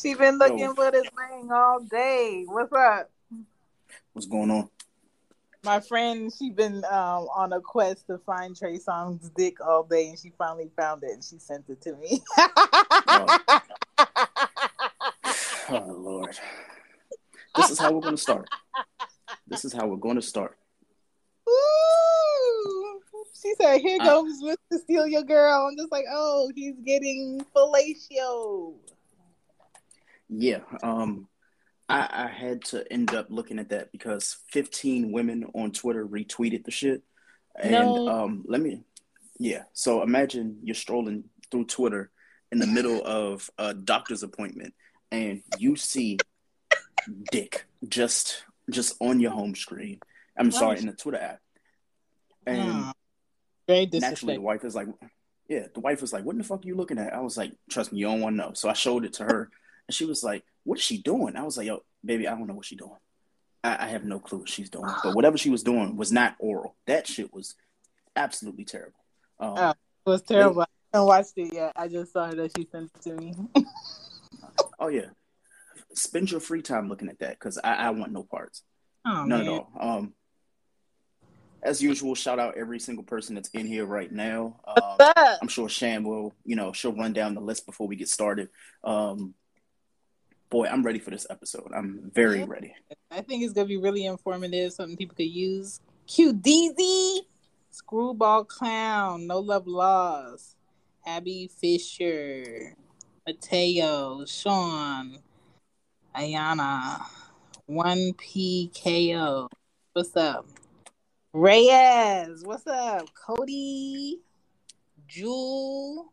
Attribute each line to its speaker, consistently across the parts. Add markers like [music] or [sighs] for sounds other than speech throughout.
Speaker 1: she been looking Yo. for this ring all day. What's up?
Speaker 2: What's going on?
Speaker 1: My friend, she been um, on a quest to find Trey Songz's dick all day, and she finally found it, and she sent it to me.
Speaker 2: oh. [laughs] oh Lord, this is how we're going to start. This is how we're going to start.
Speaker 1: Ooh. She said, "Here goes uh, Mr. Steal Your Girl." I'm just like, "Oh, he's getting fellatio."
Speaker 2: Yeah, um, I, I had to end up looking at that because 15 women on Twitter retweeted the shit, and no. um, let me, yeah. So imagine you're strolling through Twitter in the middle of a doctor's appointment, and you see dick just just on your home screen. I'm sorry, in the Twitter app. And very naturally, the wife is like, "Yeah." The wife was like, "What in the fuck are you looking at?" I was like, "Trust me, you don't want to know." So I showed it to her, and she was like, "What is she doing?" I was like, "Yo, baby, I don't know what she's doing. I, I have no clue what she's doing. But whatever she was doing was not oral. That shit was absolutely terrible.
Speaker 1: Um, oh, it was terrible. I haven't watched it yet. I just saw that she sent it to me. [laughs]
Speaker 2: oh yeah, spend your free time looking at that because I, I want no parts. Oh, None man. at all. Um, as usual, shout out every single person that's in here right now. Um, I'm sure Shan will, you know, she'll run down the list before we get started. Um, boy, I'm ready for this episode. I'm very ready.
Speaker 1: I think it's gonna be really informative, something people could use. QDZ, Screwball Clown, No Love Laws, Abby Fisher, Mateo, Sean, Ayana, 1PKO. What's up? Reyes, what's up? Cody, Jewel,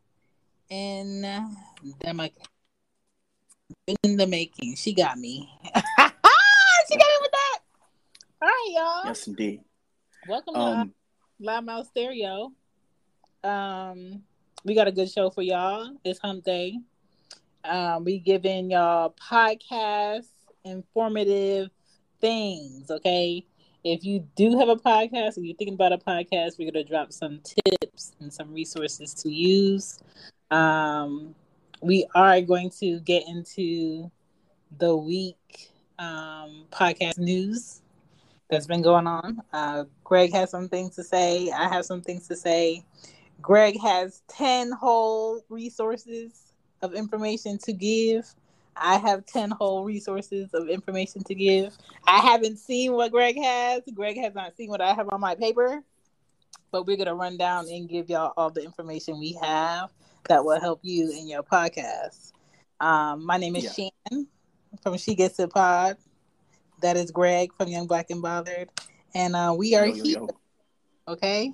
Speaker 1: and the in the making. She got me. [laughs] she got me with that. All right, y'all.
Speaker 2: Yes, indeed.
Speaker 1: Welcome um, to Loudmouth Stereo. Um, we got a good show for y'all. It's Hump Day. Um, we giving y'all podcast informative things. Okay if you do have a podcast, if you're thinking about a podcast, we're going to drop some tips and some resources to use. Um, we are going to get into the week um, podcast news that's been going on. Uh, Greg has some things to say. I have some things to say. Greg has 10 whole resources of information to give. I have 10 whole resources of information to give. I haven't seen what Greg has. Greg has not seen what I have on my paper. But we're going to run down and give y'all all the information we have that will help you in your podcast. Um, my name is yeah. Shan from She Gets It Pod. That is Greg from Young Black and Bothered. And uh, we are yo, yo, here. Yo. Okay?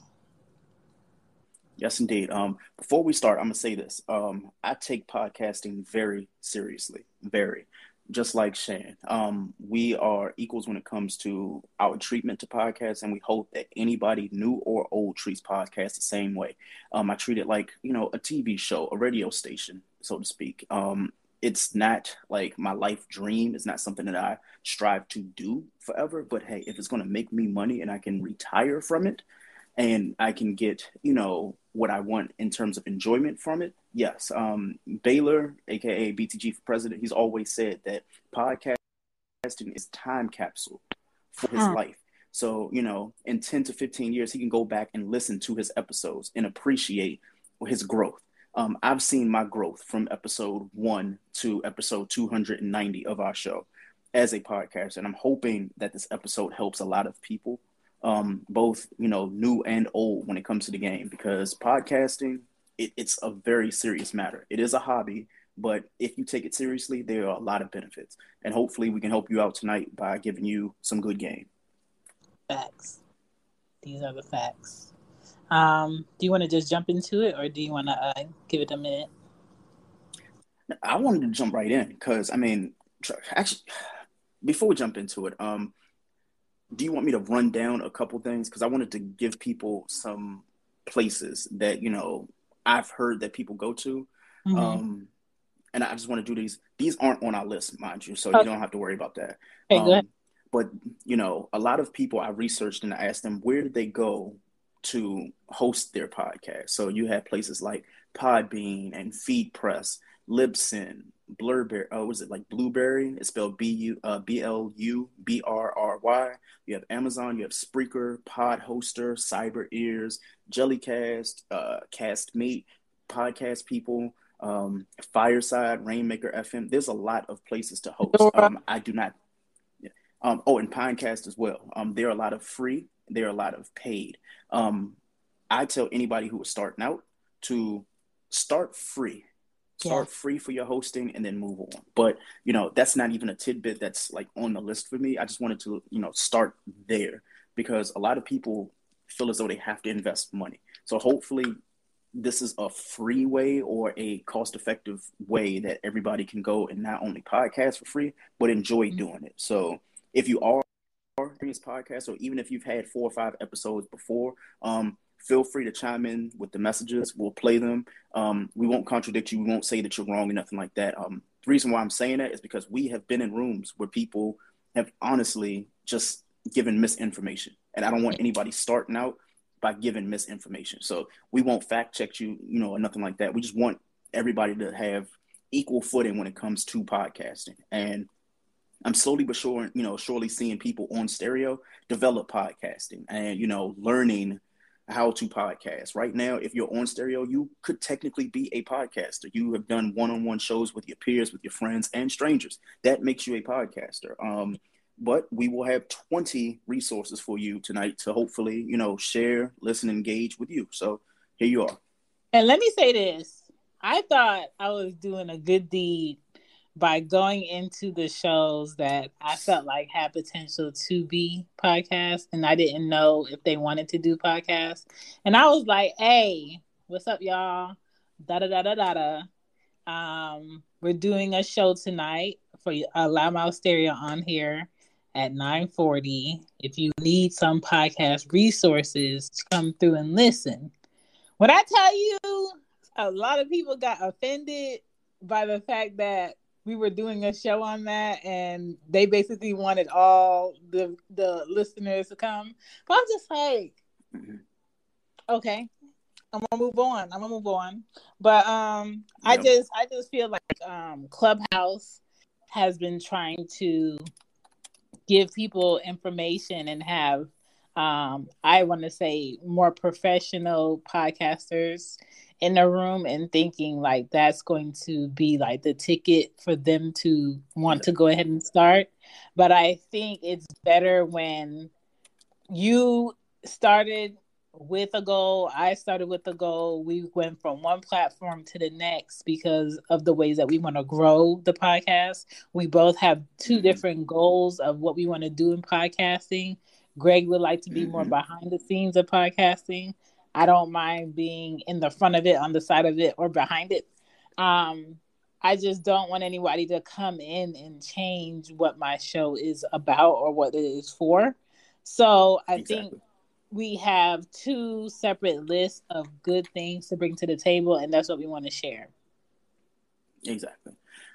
Speaker 2: Yes, indeed. Um, before we start, I'm gonna say this. Um, I take podcasting very seriously, very. Just like Shan, um, we are equals when it comes to our treatment to podcasts, and we hope that anybody new or old treats podcasts the same way. Um, I treat it like you know a TV show, a radio station, so to speak. Um, it's not like my life dream. It's not something that I strive to do forever. But hey, if it's going to make me money and I can retire from it, and I can get, you know, what I want in terms of enjoyment from it, yes. Um, Baylor, aka BTG for president, he's always said that podcasting is time capsule for his huh. life. So, you know, in 10 to 15 years, he can go back and listen to his episodes and appreciate his growth. Um, I've seen my growth from episode one to episode 290 of our show as a podcast. And I'm hoping that this episode helps a lot of people um, both you know new and old when it comes to the game because podcasting it, it's a very serious matter. It is a hobby, but if you take it seriously, there are a lot of benefits, and hopefully we can help you out tonight by giving you some good game.
Speaker 1: Facts. These are the facts. Um, do you want to just jump into it, or do you want to uh, give it a minute?
Speaker 2: I wanted to jump right in because I mean, actually, [sighs] before we jump into it, um, do you want me to run down a couple things because I wanted to give people some places that you know I've heard that people go to, mm-hmm. um, and I just want to do these. These aren't on our list, mind you, so okay. you don't have to worry about that.
Speaker 1: Okay, um.
Speaker 2: But you know, a lot of people I researched and I asked them where did they go to host their podcast. So you have places like Podbean and FeedPress, Libsyn, Blubrry. Oh, was it like blueberry? It's spelled B U uh, B L U B R R Y. You have Amazon. You have Spreaker, Podhoster, Cyber Ears, Jellycast, uh, Castmate, Podcast People, um, Fireside, Rainmaker FM. There's a lot of places to host. Um, I do not. Um, oh, and Pinecast as well. Um, there are a lot of free. There are a lot of paid. Um, I tell anybody who is starting out to start free start free for your hosting and then move on. But you know that's not even a tidbit that's like on the list for me. I just wanted to you know start there because a lot of people feel as though they have to invest money. So hopefully this is a free way or a cost effective way that everybody can go and not only podcast for free but enjoy mm-hmm. doing it. So if you are this podcast or even if you've had four or five episodes before um feel free to chime in with the messages. We'll play them. Um, we won't contradict you. We won't say that you're wrong or nothing like that. Um, the reason why I'm saying that is because we have been in rooms where people have honestly just given misinformation. And I don't want anybody starting out by giving misinformation. So we won't fact check you, you know, or nothing like that. We just want everybody to have equal footing when it comes to podcasting. And I'm slowly but sure, you know, surely seeing people on stereo develop podcasting and, you know, learning – how to podcast. Right now, if you're on stereo, you could technically be a podcaster. You have done one-on-one shows with your peers, with your friends, and strangers. That makes you a podcaster. Um, but we will have 20 resources for you tonight to hopefully, you know, share, listen, engage with you. So here you are.
Speaker 1: And let me say this. I thought I was doing a good deed by going into the shows that I felt like had potential to be podcasts, and I didn't know if they wanted to do podcasts. And I was like, "Hey, what's up, y'all? Da da da da da da. Um, we're doing a show tonight for a Loudmouth Stereo on here at 9:40. If you need some podcast resources, come through and listen. When I tell you, a lot of people got offended by the fact that we were doing a show on that and they basically wanted all the the listeners to come. But I'm just like, mm-hmm. okay, I'm gonna move on. I'm gonna move on. But um I just I just feel like um Clubhouse has been trying to give people information and have um I want to say more professional podcasters in the room and thinking like that's going to be like the ticket for them to want to go ahead and start. But I think it's better when you started with a goal. I started with a goal. We went from one platform to the next because of the ways that we want to grow the podcast. We both have two mm-hmm. different goals of what we want to do in podcasting. Greg would like to be mm-hmm. more behind the scenes of podcasting. I don't mind being in the front of it, on the side of it, or behind it. Um, I just don't want anybody to come in and change what my show is about or what it is for. So I exactly. think we have two separate lists of good things to bring to the table, and that's what we want to share.
Speaker 2: Exactly.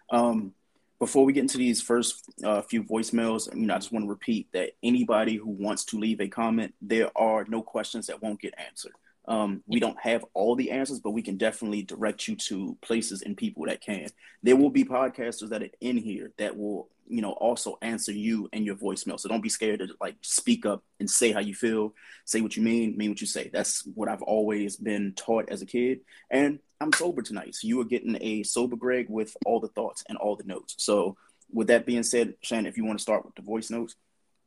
Speaker 2: Um, before we get into these first uh, few voicemails, you know, I just want to repeat that anybody who wants to leave a comment, there are no questions that won't get answered. Um, we don't have all the answers, but we can definitely direct you to places and people that can. There will be podcasters that are in here that will, you know, also answer you and your voicemail. So don't be scared to like speak up and say how you feel, say what you mean, mean what you say. That's what I've always been taught as a kid. And I'm sober tonight, so you are getting a sober Greg with all the thoughts and all the notes. So with that being said, Shannon, if you want to start with the voice notes.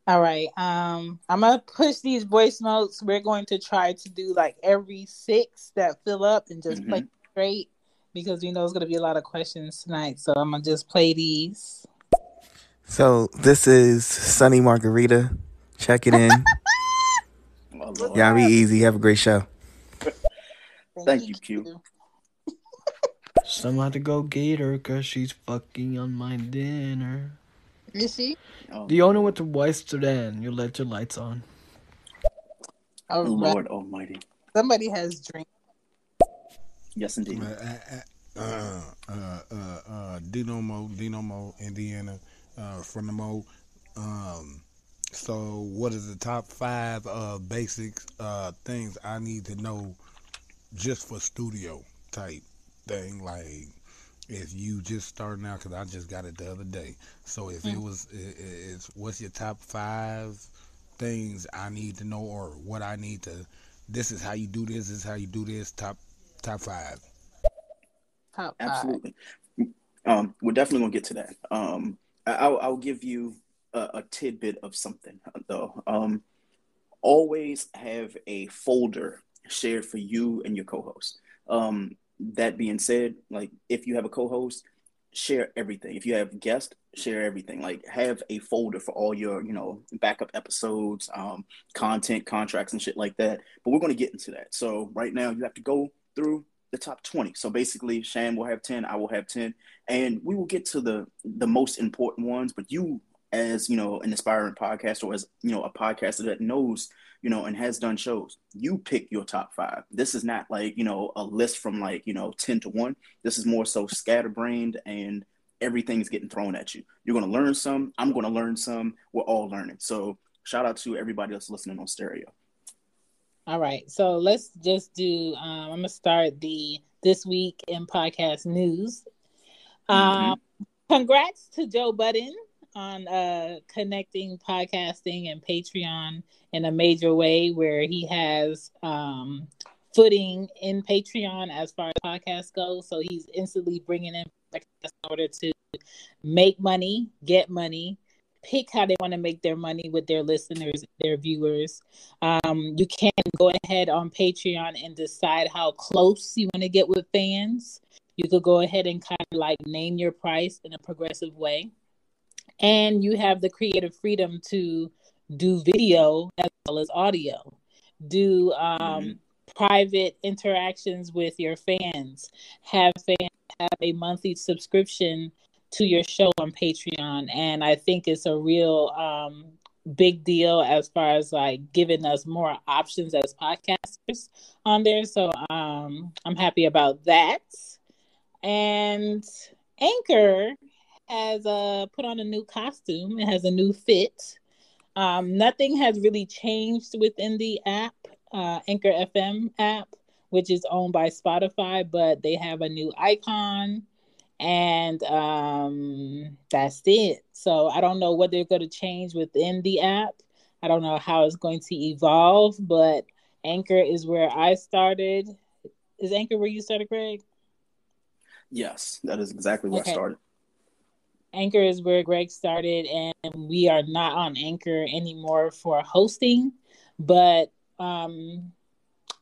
Speaker 1: All right. Um, I'm gonna push these voice notes. We're going to try to do like every six that fill up and just mm-hmm. play straight because we know it's gonna be a lot of questions tonight. So I'm gonna just play these.
Speaker 3: So this is Sunny Margarita. Check it in. [laughs] Y'all be easy. Have a great show.
Speaker 2: Thank, you, Q.
Speaker 4: Someone to go get her because she's fucking on my dinner.
Speaker 1: Is see?
Speaker 4: Oh. The owner with the white sedan. You let your lights on.
Speaker 2: Oh, Lord right. Almighty.
Speaker 1: Somebody has drink.
Speaker 2: Yes, indeed.
Speaker 5: Uh, uh, uh, uh, uh, Dinomo, Dinomo, Indiana, uh, from the Mo. Um, so, what is the top five uh, basic uh, things I need to know just for studio type thing? Like, if you just starting out, because I just got it the other day. So if mm. it was, it, it's what's your top five things I need to know, or what I need to. This is how you do this. This is how you do this. Top top five.
Speaker 1: Top
Speaker 2: five. Absolutely. Um, we're definitely gonna get to that. Um, I'll, I'll give you a, a tidbit of something though. Um, always have a folder shared for you and your co-host. That being said, like if you have a co-host, share everything. If you have guests, share everything. Like have a folder for all your, you know, backup episodes, um, content, contracts, and shit like that. But we're gonna get into that. So right now you have to go through the top 20. So basically Shan will have 10, I will have 10, and we will get to the the most important ones, but you as you know an aspiring podcaster or as you know a podcaster that knows you know and has done shows you pick your top five. This is not like you know a list from like you know 10 to 1 this is more so scatterbrained and everything's getting thrown at you. You're going to learn some. I'm going to learn some. We're all learning. So shout out to everybody that's listening on stereo.
Speaker 1: All right. So let's just do um, i'm going to start the this week in podcast news. Mm-hmm. um, congrats to joe budden on uh, connecting podcasting and Patreon in a major way where he has um, footing in Patreon as far as podcasts go. So he's instantly bringing in in order to make money, get money, pick how they want to make their money with their listeners, their viewers. Um, you can go ahead on Patreon and decide how close you want to get with fans. You could go ahead and kind of like name your price in a progressive way and you have the creative freedom to do video as well as audio. Do um, mm-hmm. private interactions with your fans. Have fans have a monthly subscription to your show on patreon. And i think it's a real um, big deal as far as like giving us more options as podcasters on there. So um, i'm happy about that. And anchor has uh, put on a new costume. It has a new fit. Um, nothing has really changed within the app, uh, Anchor FM app, which is owned by Spotify, but they have a new icon and um, that's it. So I don't know what they're going to change within the app. I don't know how it's going to evolve, but Anchor is where I started. Is Anchor where you started, Greg?
Speaker 2: Yes, that is exactly where okay. I started.
Speaker 1: Anchor is where Greg started, and we are not on Anchor anymore for hosting, but um,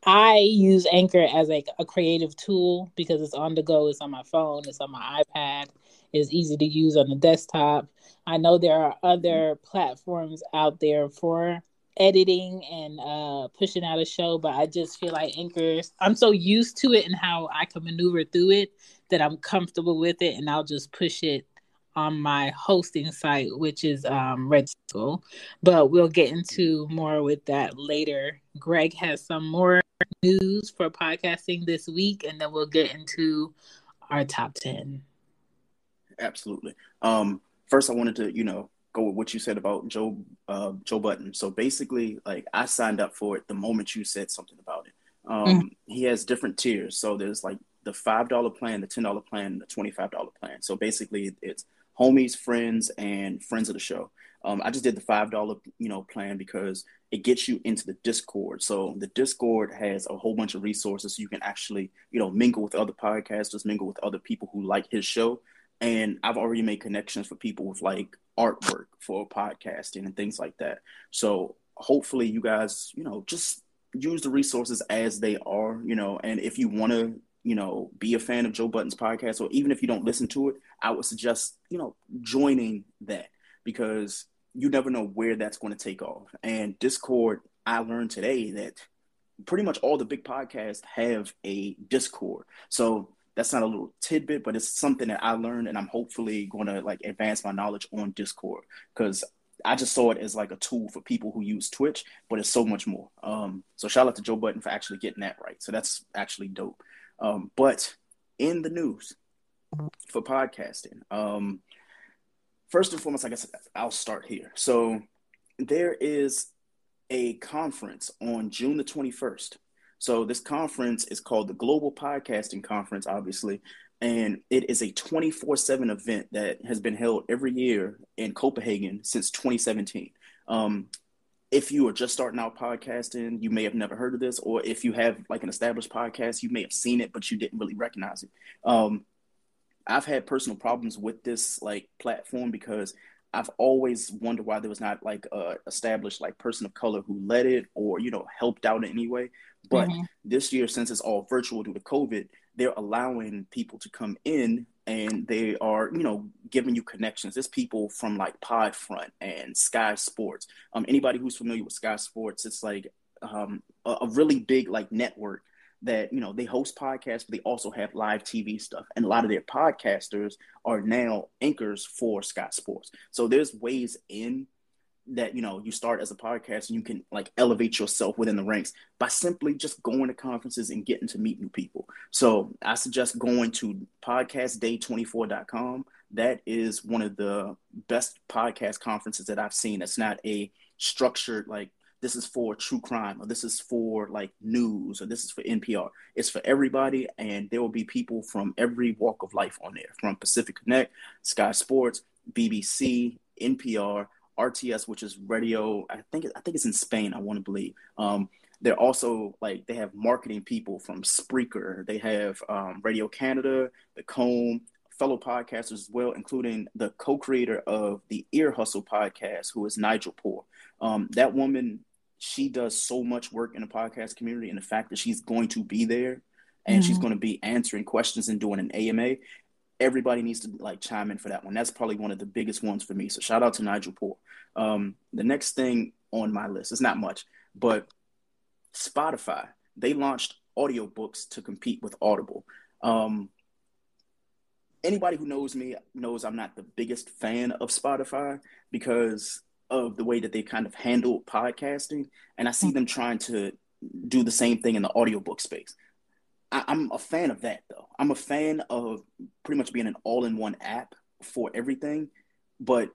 Speaker 1: I use Anchor as like a creative tool because it's on the go, it's on my phone, it's on my iPad, it's easy to use on the desktop. I know there are other platforms out there for editing and uh, pushing out a show, but I just feel like Anchor, I'm so used to it and how I can maneuver through it that I'm comfortable with it and I'll just push it on my hosting site, which is um, Red School. But we'll get into more with that later. Greg has some more news for podcasting this week, and then we'll get into our top 10.
Speaker 2: Absolutely. Um, first, I wanted to, you know, go with what you said about Joe uh, Joe Budden. So basically, like I signed up for it the moment you said something about it. Um, mm-hmm. He has different tiers. So there's like the five dollar plan, the ten dollar plan, the twenty five dollar plan. So basically, it's homies, friends, and friends of the show. Um, I just did the five dollar you know plan because it gets you into the Discord. So the Discord has a whole bunch of resources so you can actually you know mingle with other podcasters, mingle with other people who like his show. And I've already made connections for people with like artwork for podcasting and things like that. So hopefully you guys you know just use the resources as they are, you know, and if you want to you know, be a fan of Joe Budden's podcast, or even if you don't listen to it, I would suggest, you know, joining that because you never know where that's going to take off. And Discord, I learned today that pretty much all the big podcasts have a Discord. So that's not a little tidbit, but it's something that I learned, and I'm hopefully going to like advance my knowledge on Discord because I just saw it as like a tool for people who use Twitch, but it's so much more. Um, so shout out to Joe Budden for actually getting that right. So that's actually dope. Um, but in the news for podcasting, um, first and foremost, I guess I'll start here. So there is a conference on June the 21st. So this conference is called the Global Podcasting Conference, obviously, and it is a 24-7 event that has been held every year in copenhagen since 2017 um, if you are just starting out podcasting you may have never heard of this or if you have like an established podcast you may have seen it but you didn't really recognize it um, i've had personal problems with this like platform because I've always wondered why there was not like a established like person of color who led it or you know helped out in any way. But mm-hmm. this year, since it's all virtual due to COVID, they're allowing people to come in and they are you know giving you connections. There's people from like Podfront and Sky Sports. Um, anybody who's familiar with Sky Sports, it's like um, a, a really big like network that you know they host podcasts but they also have live tv stuff. And a lot of their podcasters are now anchors for Sky Sports. So there's ways in that you know you start as a podcast and you can like elevate yourself within the ranks by simply just going to conferences and getting to meet new people. So i suggest going to podcastday24.com that is one of the best podcast conferences that i've seen. It's not a structured like this is for true crime or this is for like news or this is for NPR. It's for everybody, and there will be people from every walk of life on there, from Pacific Connect, Sky Sports, BBC, NPR, RTS, which is radio. I think I think it's in Spain. I want to believe. Um, they're also like they have marketing people from Spreaker. They have um, Radio Canada, the Comb, fellow podcasters as well, including the co-creator of the Ear Hustle podcast, who is Nigel Poor. Um, that woman she does so much work in the podcast community and the fact that she's going to be there and mm-hmm. she's going to be answering questions and doing an AMA everybody needs to like chime in for that one. That's probably one of the biggest ones for me. So shout out to Nigel Poor um, the next thing on my list is not much but Spotify they launched audiobooks to compete with Audible. Um, anybody who knows me knows I'm not the biggest fan of Spotify because of the way that they kind of handle podcasting, and I see mm-hmm. them trying to do the same thing in the audiobook space. I, am a fan of that though. I'm a fan of pretty much being an all-in-one app for everything, but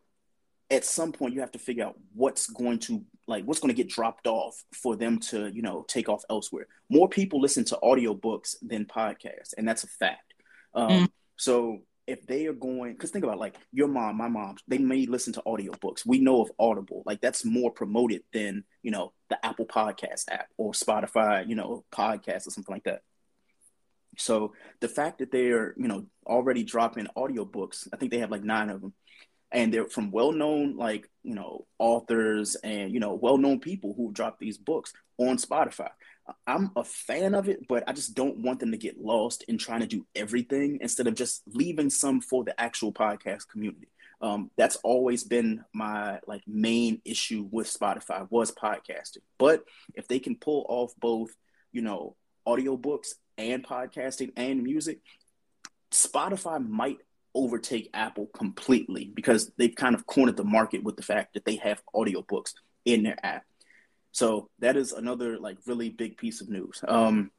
Speaker 2: at some point you have to figure out what's going to like what's going to get dropped off for them to you know take off elsewhere more people listen to audiobooks than podcasts and that's a fact um, mm. so if they are going because think about it, like your mom my mom they may listen to audiobooks. We know of audible. Like that's more promoted than you know the apple podcast app or spotify you know podcast or something like that. So the fact that they're you know already dropping audiobooks i think they have like nine of them and they're from well-known like you know authors and you know well-known people who drop these books on spotify I'm a fan of it, but I just don't want them to get lost in trying to do everything instead of just leaving some for the actual podcast community. Um, that's always been my like main issue with Spotify was podcasting. But if they can pull off both, you know, audiobooks and podcasting and music, Spotify might overtake Apple completely because they've kind of cornered the market with the fact that they have audiobooks in their app. So that is another like really big piece of news. Um,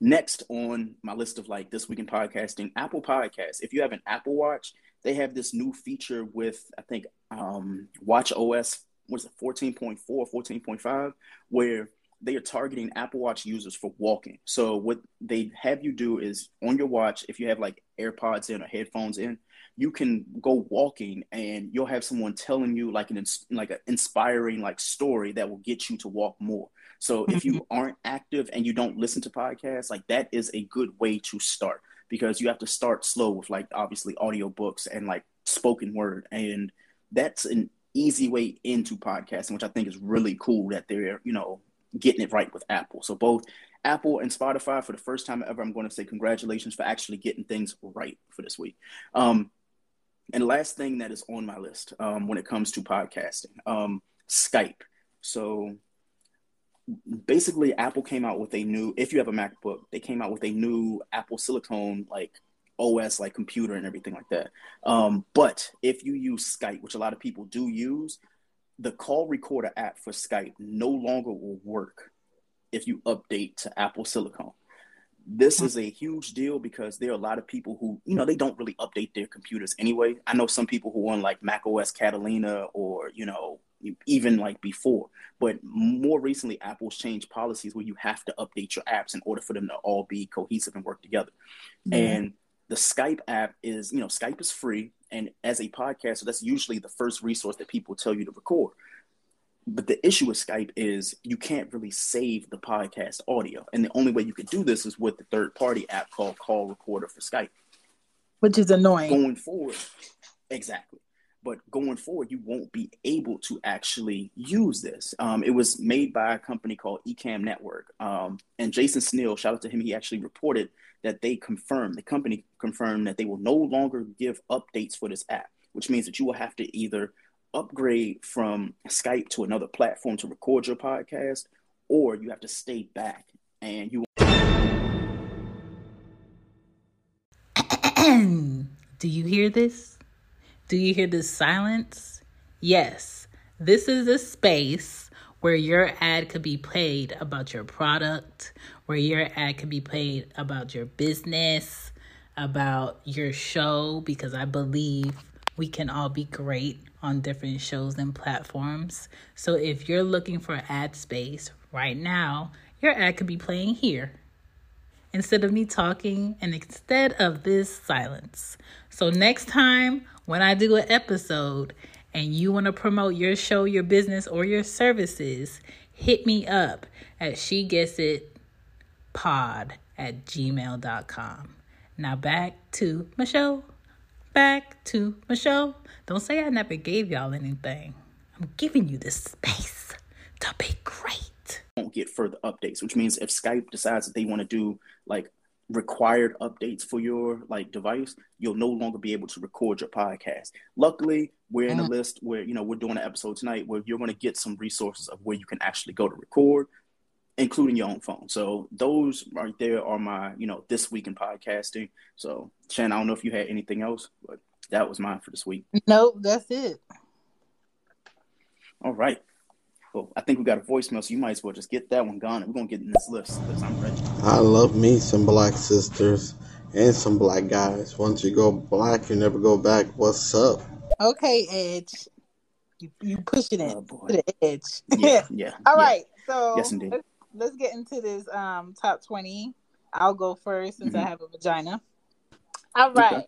Speaker 2: next on my list of like this week in podcasting, Apple Podcasts. If you have an Apple Watch, they have this new feature with I think um, Watch OS was it 14.4, 14.5, where they are targeting Apple Watch users for walking. So what they have you do is on your watch, if you have like AirPods in or headphones in, you can go walking and you'll have someone telling you like an like an inspiring like story that will get you to walk more. So [laughs] if you aren't active and you don't listen to podcasts, like that is a good way to start because you have to start slow with like obviously audiobooks and like spoken word and that's an easy way into podcasting which I think is really cool that they're, you know, getting it right with Apple. So both Apple and Spotify for the first time ever I'm going to say congratulations for actually getting things right for this week. Um, and last thing that is on my list um, when it comes to podcasting, um, Skype. So basically, Apple came out with a new. If you have a MacBook, they came out with a new Apple Silicon like OS, like computer and everything like that. Um, but if you use Skype, which a lot of people do use, the call recorder app for Skype no longer will work if you update to Apple Silicon this is a huge deal because there are a lot of people who, you know, they don't really update their computers anyway. I know some people who on like Mac OS Catalina or, you know, even like before. But more recently, Apple's changed policies where you have to update your apps in order for them to all be cohesive and work together. Mm-hmm. And the Skype app is, you know, Skype is free. And as a podcaster, that's usually the first resource that people tell you to record. But the issue with Skype is you can't really save the podcast audio. And the only way you can do this is with the third party app called Call Recorder for Skype.
Speaker 1: Which is annoying.
Speaker 2: Going forward. Exactly. But going forward, you won't be able to actually use this. Um, it was made by a company called Ecamm Network. Um, and Jason Snell, shout out to him, he actually reported that they confirmed, the company confirmed that they will no longer give updates for this app, which means that you will have to either upgrade from Skype to another platform to record your podcast, or you have to stay back and you. [clears throat]
Speaker 1: Do you hear this? Do you hear this silence? Yes, this is a space where your ad could be played about your product, where your ad could be played about your business, about your show, because I believe we can all be great on different shows and platforms. So if you're looking for ad space right now, your ad could be playing here instead of me talking and instead of this silence. So next time when I do an episode and you want to promote your show, your business, or your services, hit me up at she gets it pod at gmail.com. Now back to my show. Back to show. Don't say I never gave y'all anything. I'm giving you the space to be great.
Speaker 2: Won't get further updates, which means if Skype decides that they want to do like required updates for your like device, you'll no longer be able to record your podcast. Luckily, we're in a mm. list where you know we're doing an episode tonight where you're going to get some resources of where you can actually go to record, including your own phone. So those right there are my you know this week in podcasting. So Shan, I don't know if you had anything else, but that was mine for this week.
Speaker 1: Nope, that's it.
Speaker 2: All right. Well, I think we got a voicemail, so you might as well just get that one gone. We're gonna get in this list because I'm ready.
Speaker 6: I love me some black sisters and some black guys. Once you go black, you never go back. What's up?
Speaker 1: Okay, Edge. You, you pushing it oh, to the edge.
Speaker 2: Yeah, [laughs] yeah.
Speaker 1: All
Speaker 2: yeah.
Speaker 1: right, so
Speaker 2: yes, indeed.
Speaker 1: Let's, get into this um, top twenty. I'll go first since mm-hmm. I have a vagina. All right. Okay.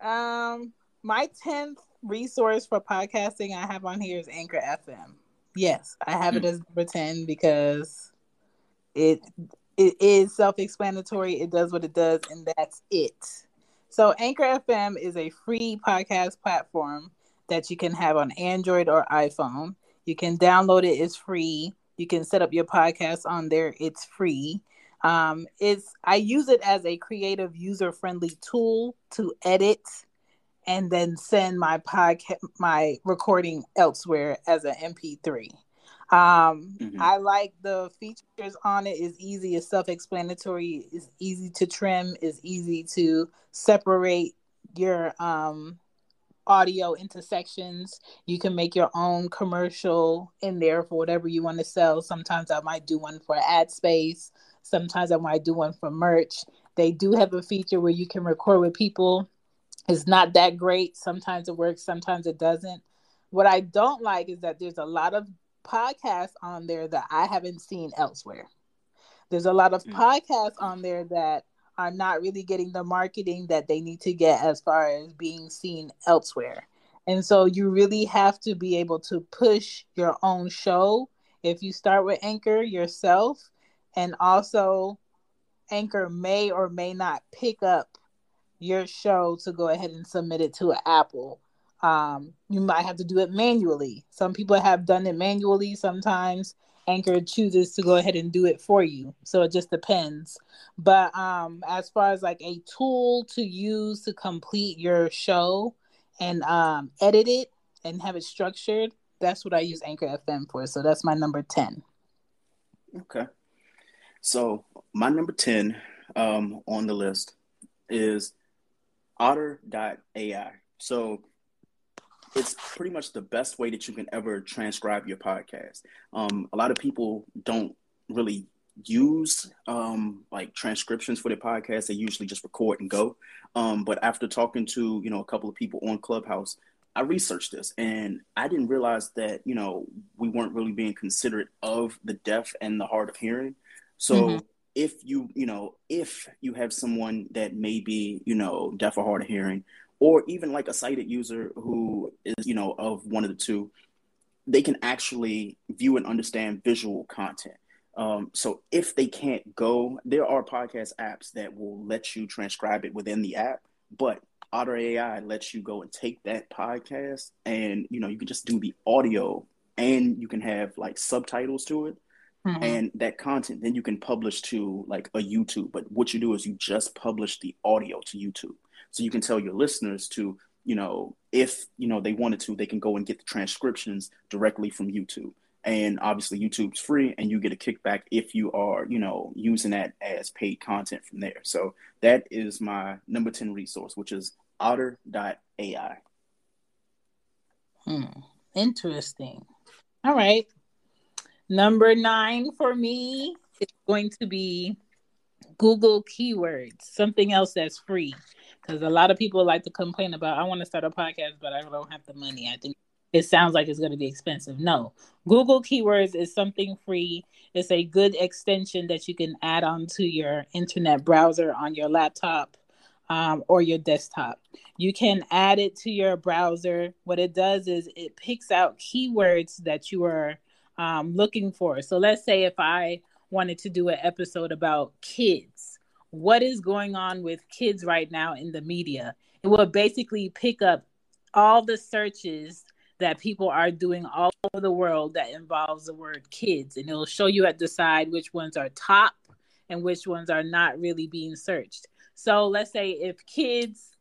Speaker 1: Um, my tenth resource for podcasting I have on here is Anchor FM. Yes, I have it hmm. as number 10 because it it is self-explanatory. It does what it does and that's it. So Anchor FM is a free podcast platform that you can have on Android or iPhone. You can download it, it's free. You can set up your podcast on there, it's free. Um, it's I use it as a creative, user-friendly tool to edit and then send my podcast my recording elsewhere as an mp3 um, mm-hmm. i like the features on it is easy it's self-explanatory it's easy to trim it's easy to separate your um, audio into sections you can make your own commercial in there for whatever you want to sell sometimes i might do one for ad space sometimes i might do one for merch they do have a feature where you can record with people it's not that great. Sometimes it works, sometimes it doesn't. What I don't like is that there's a lot of podcasts on there that I haven't seen elsewhere. There's a lot of mm. podcasts on there that are not really getting the marketing that they need to get as far as being seen elsewhere. And so you really have to be able to push your own show if you start with Anchor yourself. And also, Anchor may or may not pick up your show to go ahead and submit it to Apple. Um, you might have to do it manually. Some people have done it manually. Sometimes Anchor chooses to go ahead and do it for you. So it just depends. But um, as far as like a tool to use to complete your show and um, edit it and have it structured, that's what I use Anchor FM for. So that's my number 10.
Speaker 2: Okay. So my number 10 um, on the list is otter.ai. So it's pretty much the best way that you can ever transcribe your podcast. Um, a lot of people don't really use um, like transcriptions for their podcast. They usually just record and go. Um, but after talking to you know a couple of people on Clubhouse, I researched this and I didn't realize that you know we weren't really being considerate of the deaf and the hard of hearing. So mm-hmm. if you you know if you have someone that may be you know deaf or hard of hearing or even like a sighted user who is you know of one of the two they can actually view and understand visual content um, so if they can't go there are podcast apps that will let you transcribe it within the app but otter ai lets you go and take that podcast and you know you can just do the audio and you can have like subtitles to it Mm-hmm. and that content then you can publish to like a YouTube. But what you do is you just publish the audio to YouTube, so you can tell your listeners to you know if you know they wanted to, they can go and get the transcriptions directly from YouTube. And obviously, YouTube's free, and you get a kickback if you are you know using that as paid content from there. So that is my number ten resource, which is Otter.ai.
Speaker 1: Hmm. Interesting. All right. Number nine for me is going to be Google keywords, something else that's free. Because a lot of people like to complain about, I want to start a podcast, but I don't have the money. I think it sounds like it's going to be expensive. No, Google keywords is something free. It's a good extension that you can add onto your internet browser on your laptop um, or your desktop. You can add it to your browser. What it does is it picks out keywords that you are um, looking for. So let's say if I wanted to do an episode about kids, what is going on with kids right now in the media? It will basically pick up all the searches that people are doing all over the world that involves the word kids, and it'll show you at the side which ones are top and which ones are not really being searched. So let's say if kids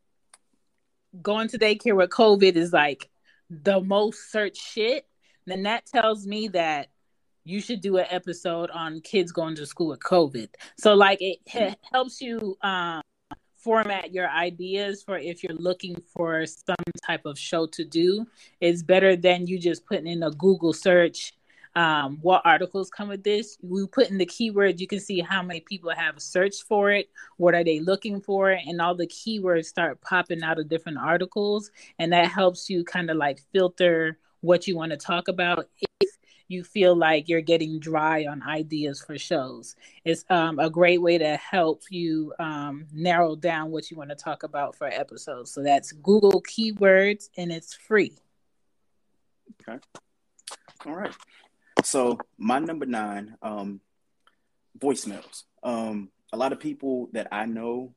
Speaker 1: going to daycare with COVID is like the most searched shit, then that tells me that you should do an episode on kids going to school with COVID. So like it h- helps you um, format your ideas for if you're looking for some type of show to do. It's better than you just putting in a Google search. Um, what articles come with this? We put in the keywords. You can see how many people have searched for it. What are they looking for? And all the keywords start popping out of different articles, and that helps you kind of like filter what you want to talk about if you feel like you're getting dry on ideas for shows. It's um, a great way to help you um, narrow down what you want to talk about for episodes. So that's Google Keywords and it's free.
Speaker 2: Okay. All right. So my number nine, um, voicemails. Um, a lot of people that I know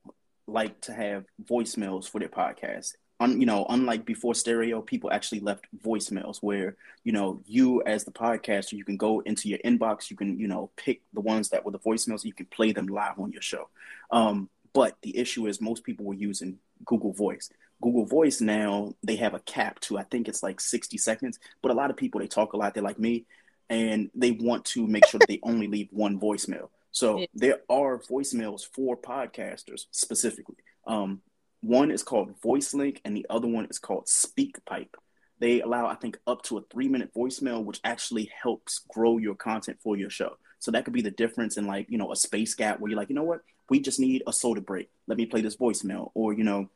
Speaker 2: like to have voicemails for their podcast un, you know, unlike before stereo, people actually left voicemails where, you know, you as the podcaster, you can go into your inbox, you can, you know, pick the ones that were the voicemails, you can play them live on your show. Um, but the issue is most people were using Google Voice. Google Voice now they have a cap to I think it's like 60 seconds, but a lot of people they talk a lot, they're like me, and they want to make sure that they only leave one voicemail. So there are voicemails for podcasters specifically. Um, one is called VoiceLink, and the other one is called SpeakPipe. They allow, I think, up to a three minute voicemail, which actually helps grow your content for your show. So that could be the difference in like, you know, a space gap where you're like, you know what, we just need a soda break. Let me play this voicemail. Or, you know,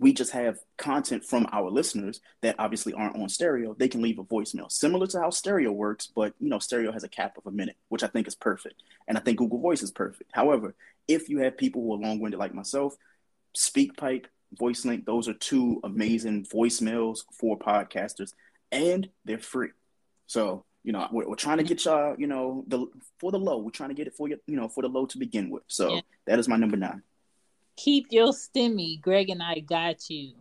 Speaker 2: we just have content from our listeners that obviously aren't on stereo. They can leave a voicemail, similar to how stereo works, but you know, stereo has a cap of a minute, which I think is perfect. And I think Google Voice is perfect. However, if you have people who are long winded like myself, SpeakPipe, VoiceLink, those are two amazing voicemails for podcasters, and they're free. So you know we're, we're trying to get y'all, you know, the for the low. We're trying to get it for you, you know, for the low to begin with. So yeah. that is my number nine.
Speaker 1: Keep your stimmy, Greg, and I got you.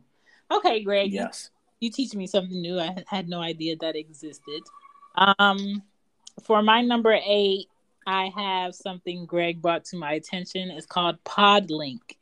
Speaker 1: Okay, Greg.
Speaker 2: Yes.
Speaker 1: You, you teach me something new. I had no idea that existed. Um, for my number eight, I have something Greg brought to my attention. It's called Podlink.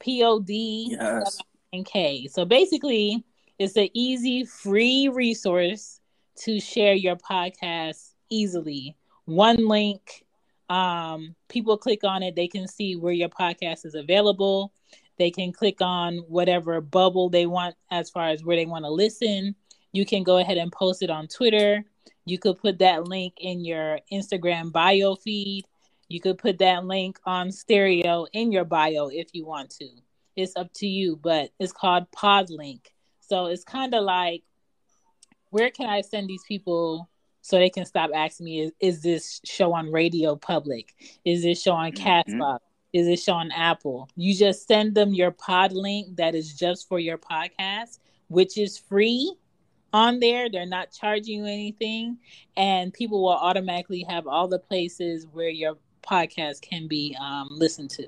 Speaker 1: P O D yes. and K. So basically, it's an easy, free resource to share your podcast easily. One link. Um, people click on it, they can see where your podcast is available. They can click on whatever bubble they want as far as where they want to listen. You can go ahead and post it on Twitter. You could put that link in your Instagram bio feed. You could put that link on stereo in your bio if you want to. It's up to you, but it's called Podlink. So it's kind of like where can I send these people so they can stop asking me is, is this show on radio public is this show on castbox mm-hmm. is this show on apple you just send them your pod link that is just for your podcast which is free on there they're not charging you anything and people will automatically have all the places where your podcast can be um, listened to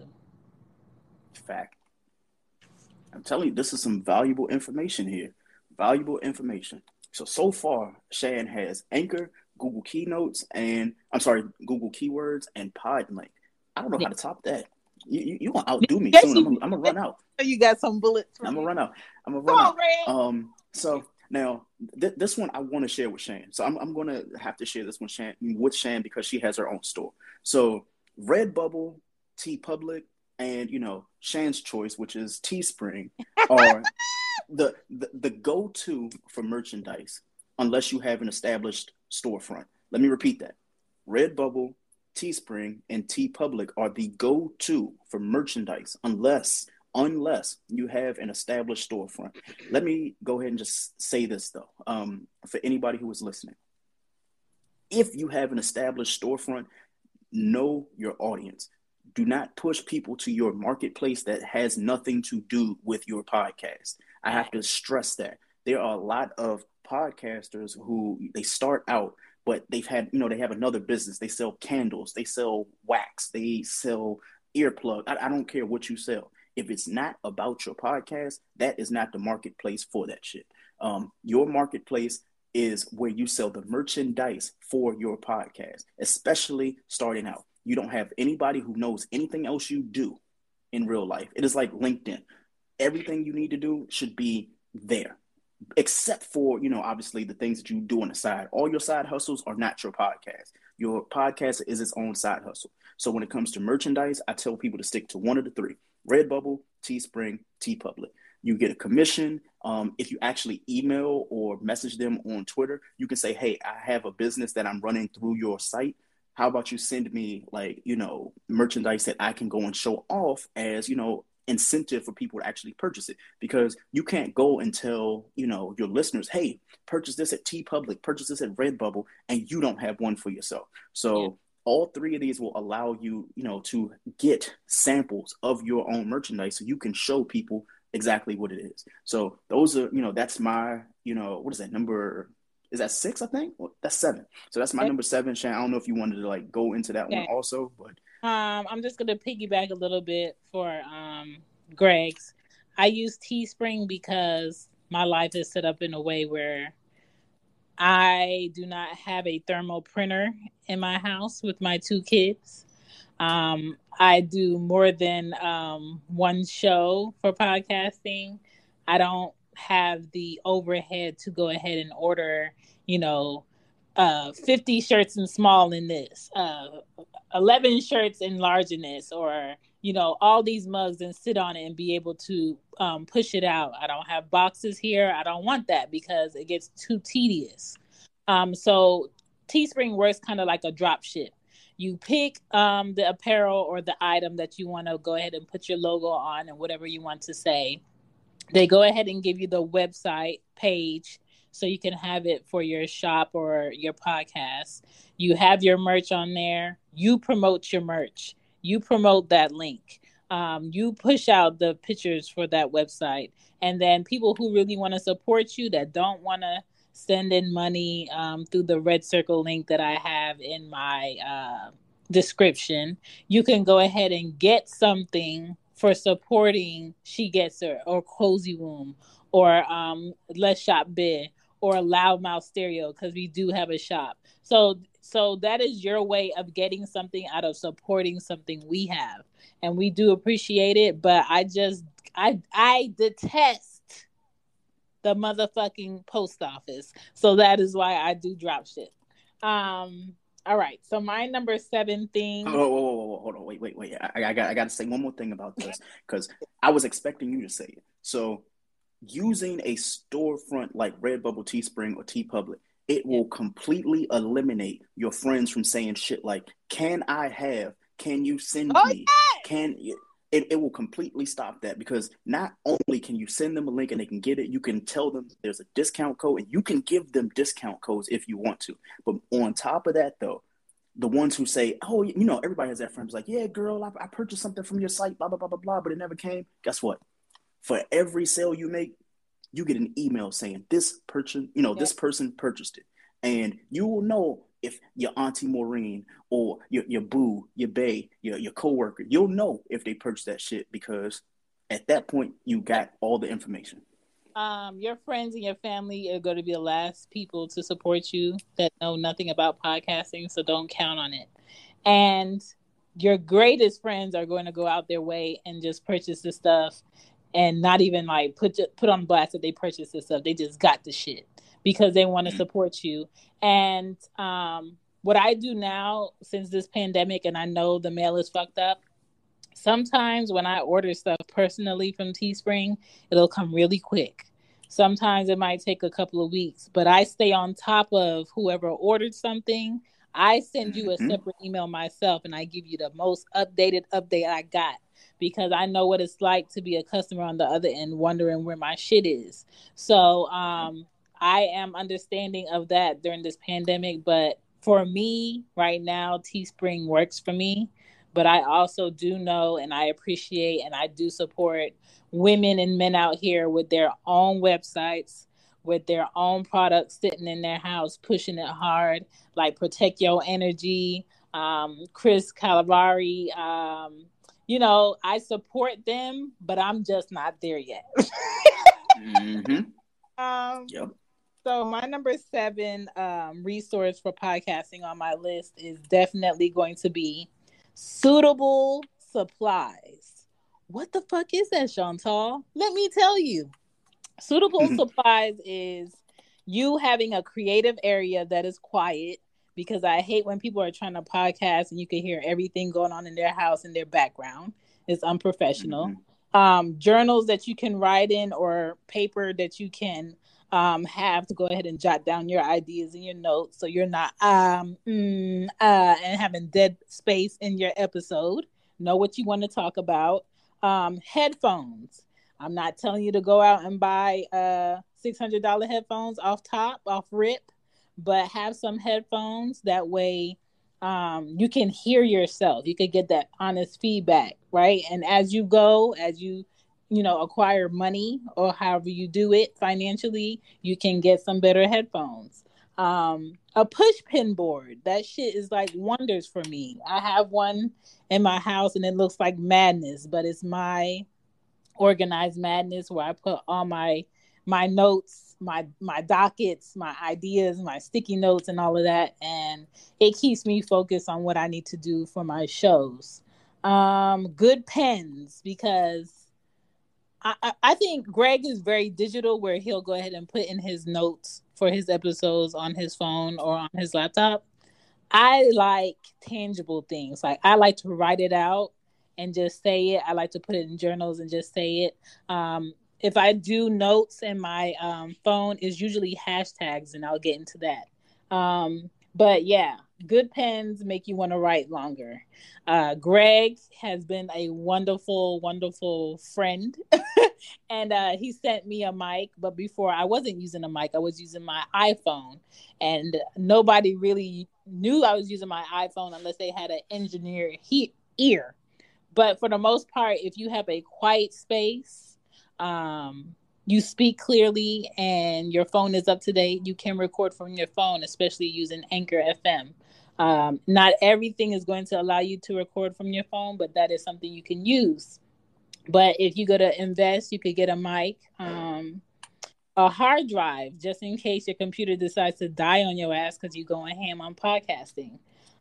Speaker 2: fact i'm telling you this is some valuable information here valuable information so so far, Shan has Anchor, Google Keynotes, and I'm sorry, Google Keywords and PodLink. I don't know yeah. how to top that. You you, you gonna outdo me yes, soon? I'm, I'm, gonna run out. [laughs]
Speaker 1: You got some bullets.
Speaker 2: I'm gonna run out. I'm gonna run on, out. Ray. Um. So now th- this one I want to share with Shan. So I'm I'm gonna have to share this one Shan with Shan because she has her own store. So Redbubble, TeePublic, and you know Shan's choice, which is Teespring, are [laughs] the, the, the go to for merchandise unless you have an established storefront. Let me repeat that. Redbubble, Teespring, and TeePublic are the go to for merchandise unless unless you have an established storefront. Let me go ahead and just say this though, um, for anybody who is listening. If you have an established storefront, know your audience. Do not push people to your marketplace that has nothing to do with your podcast. I have to stress that. There are a lot of podcasters who they start out but they've had you know they have another business. They sell candles. They sell wax. They sell earplug. I, I, don't care what you sell. If it's not about your podcast that is not the marketplace for that shit. Um, your marketplace is where you sell the merchandise for your podcast especially starting out you don't have anybody who knows anything else you do in real life. It is like LinkedIn. Everything you need to do should be there, except for, you know, obviously the things that you do on the side. All your side hustles are not your podcast. Your podcast is its own side hustle. So when it comes to merchandise, I tell people to stick to one of the three Redbubble, Teespring, TeePublic. You get a commission. Um, if you actually email or message them on Twitter, you can say, Hey, I have a business that I'm running through your site how about you send me like you know merchandise that i can go and show off as you know incentive for people to actually purchase it because you can't go and tell you know your listeners hey purchase this at TeePublic purchase this at redbubble and you don't have one for yourself so yeah. all three of these will allow you you know to get samples of your own merchandise so you can show people exactly what it is so those are you know that's my you know what is that number is that six? I think well, that's seven. So that's my number seven. Shan, I don't know if you wanted to like go into that okay. one also, but
Speaker 1: um, I'm just gonna piggyback a little bit for um Greg's. I use Teespring because my life is set up in a way where I do not have a thermal printer in my house with my two kids. Um, I do more than um, one show for podcasting. I don't have the overhead to go ahead and order, you know, uh 50 shirts in small in this, uh 11 shirts in large in this, or you know, all these mugs and sit on it and be able to um, push it out. I don't have boxes here. I don't want that because it gets too tedious. Um, so Teespring works kind of like a drop ship. You pick um, the apparel or the item that you want to go ahead and put your logo on and whatever you want to say they go ahead and give you the website page so you can have it for your shop or your podcast. You have your merch on there. You promote your merch. You promote that link. Um, you push out the pictures for that website. And then people who really want to support you that don't want to send in money um, through the RedCircle link that I have in my uh, description, you can go ahead and get something for supporting She Gets Her or Cozy Womb or um, Let's Shop Bid or Loudmouth Stereo because we do have a shop. So so that is your way of getting something out of supporting something we have. And we do appreciate it, but I just I I detest the motherfucking post office. So that is why I do drop shit. Um all right. So my number seven thing.
Speaker 2: Oh, whoa, whoa, whoa, hold on. Wait, wait, wait. I, I got, I got to say one more thing about this because I was expecting you to say it. So, using a storefront like Redbubble, Teespring, or TeePublic, it will completely eliminate your friends from saying shit like, "Can I have? Can you send oh, me? Yeah. Can it, it will completely stop that because not only can you send them a link and they can get it, you can tell them there's a discount code and you can give them discount codes if you want to. But on top of that, though, the ones who say, oh, you know, everybody has that friend friends like, yeah, girl, I, I purchased something from your site, blah, blah, blah, blah, blah, but it never came. Guess what? For every sale you make, you get an email saying this person, you know, yeah. this person purchased it. And you will know if your auntie Maureen or your, your boo, your bae, your, your coworker, you'll know if they purchased that shit because at that point you got all the information.
Speaker 1: Um, your friends and your family are going to be the last people to support you that know nothing about podcasting, so don't count on it. And your greatest friends are going to go out their way and just purchase the stuff and not even like put put on blast that they purchased this stuff. They just got the shit because they want to mm. support you. And um, what I do now since this pandemic, and I know the mail is fucked up. Sometimes when I order stuff personally from Teespring, it'll come really quick. Sometimes it might take a couple of weeks, but I stay on top of whoever ordered something. I send you a mm-hmm. separate email myself and I give you the most updated update I got because I know what it's like to be a customer on the other end wondering where my shit is. So um, I am understanding of that during this pandemic, but for me right now, Teespring works for me. But I also do know and I appreciate and I do support women and men out here with their own websites, with their own products sitting in their house, pushing it hard, like Protect Your Energy, um, Chris Calavari, um, you know, I support them, but I'm just not there yet. [laughs] mm-hmm. Um, yep. So my number seven um, resource for podcasting on my list is definitely going to be suitable supplies. What the fuck is that, Chantal? Let me tell you. Suitable [laughs] supplies is you having a creative area that is quiet because I hate when people are trying to podcast and you can hear everything going on in their house in their background. It's unprofessional. Mm-hmm. Um, journals that you can write in or paper that you can um, have to go ahead and jot down your ideas and your notes so you're not um mm, uh, and having dead space in your episode. Know what you want to talk about. Um, headphones. I'm not telling you to go out and buy uh $600 headphones off top, off rip but have some headphones that way um, you can hear yourself you can get that honest feedback right and as you go as you you know acquire money or however you do it financially you can get some better headphones um, a push pin board that shit is like wonders for me i have one in my house and it looks like madness but it's my organized madness where i put all my my notes, my my dockets, my ideas, my sticky notes, and all of that, and it keeps me focused on what I need to do for my shows. Um, good pens because I, I think Greg is very digital, where he'll go ahead and put in his notes for his episodes on his phone or on his laptop. I like tangible things. Like I like to write it out and just say it. I like to put it in journals and just say it. Um, if I do notes in my um, phone, is usually hashtags, and I'll get into that. Um, but yeah, good pens make you want to write longer. Uh, Greg has been a wonderful, wonderful friend, [laughs] and uh, he sent me a mic. But before, I wasn't using a mic; I was using my iPhone, and nobody really knew I was using my iPhone unless they had an engineer he- ear. But for the most part, if you have a quiet space um, you speak clearly and your phone is up to date, you can record from your phone, especially using Anchor FM. Um, not everything is going to allow you to record from your phone, but that is something you can use. But if you go to invest, you could get a mic, um, a hard drive, just in case your computer decides to die on your ass because you're going ham on podcasting.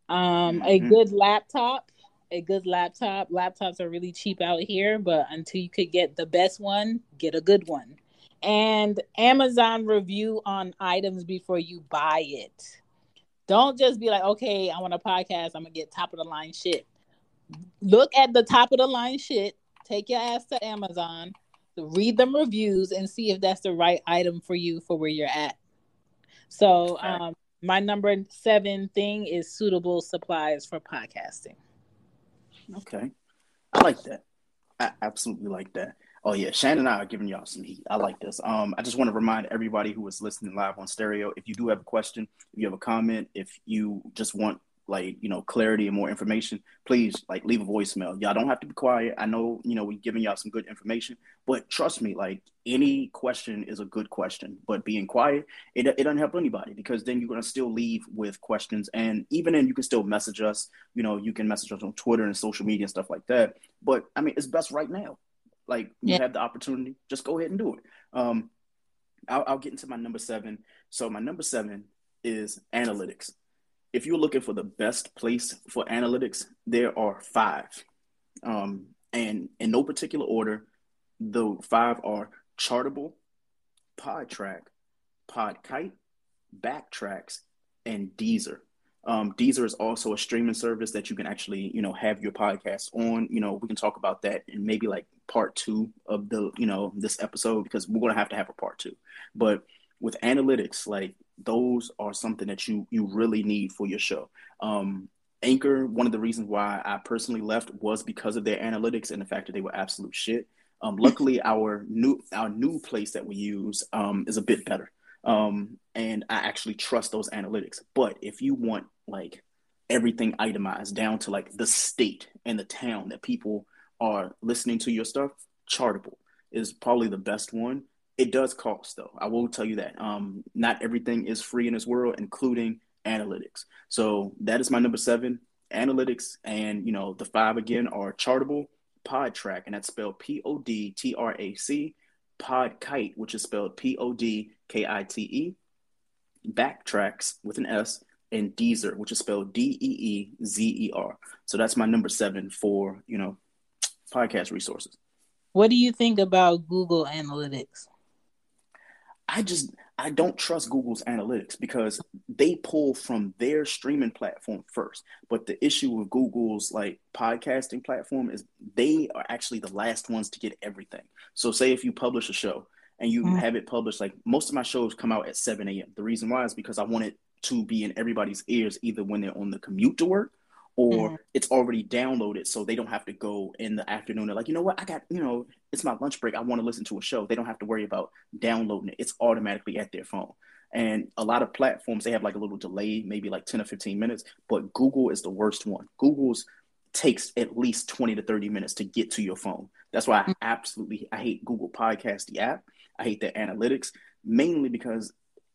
Speaker 1: Um, a mm-hmm. good laptop a good laptop. Laptops are really cheap out here, but until you could get the best one, get a good one. And Amazon review on items before you buy it. Don't just be like, okay, I want a podcast, I'm gonna get top of the line shit. Look at the top of the line shit, take your ass to Amazon, read them reviews, and see if that's the right item for you for where you're at. So, um, my number seven thing is suitable supplies for podcasting.
Speaker 2: Okay, I like that. I absolutely like that. Oh yeah, Shannon and I are giving y'all some heat. I like this. Um, I just want to remind everybody who is listening live on stereo, if you do have a question, if you have a comment, if you just want like you know clarity and more information, please like leave a voicemail. Y'all don't have to be quiet. I know you know we're giving y'all some good information, but trust me, like any question is a good question. But being quiet, it it doesn't help anybody because then you're gonna still leave with questions, and even then you can still message us. You know, you can message us on Twitter and social media and stuff like that. But I mean, it's best right now. Like you yeah. have the opportunity, just go ahead and do it. Um, I'll, I'll get into my number seven. So my number seven is analytics if you're looking for the best place for analytics, there are five. Um, and in no particular order, the five are Chartable, Podtrac, PodKite, Backtracks, and Deezer. Um, Deezer is also a streaming service that you can actually, you know, have your podcast on. You know, we can talk about that in maybe like part two of the, you know, this episode because we're gonna have to have a part two. But with analytics, like those are something that you you really need for your show. Um, Anchor, one of the reasons why I personally left was because of their analytics and the fact that they were absolute shit. Um, luckily, our new our new place that we use um, is a bit better, um, and I actually trust those analytics. But if you want like everything itemized down to like the state and the town that people are listening to your stuff, Chartable is probably the best one. It does cost though. I will tell you that. Um, not everything is free in this world, including analytics. So that is my number seven. Analytics and you know the five again are Chartable, Podtrac, and that's spelled P O D T R A C, PodKite, which is spelled P O D K I T E, Backtracks with an S, and Deezer, which is spelled D E E Z E R. So that's my number seven for you know podcast resources.
Speaker 1: What do you think about Google Analytics?
Speaker 2: I just I don't trust Google's analytics because they pull from their streaming platform first. But the issue with Google's like podcasting platform is they are actually the last ones to get everything. So say if you publish a show and you mm. have it published, like most of my shows come out at 7 a.m. The reason why is because I want it to be in everybody's ears either when they're on the commute to work or mm-hmm. it's already downloaded so they don't have to go in the afternoon they're like you know what i got you know it's my lunch break i want to listen to a show they don't have to worry about downloading it it's automatically at their phone and a lot of platforms they have like a little delay maybe like 10 or 15 minutes but google is the worst one google's takes at least 20 to 30 minutes to get to your phone that's why i mm. absolutely i hate google podcast the app i hate their analytics mainly because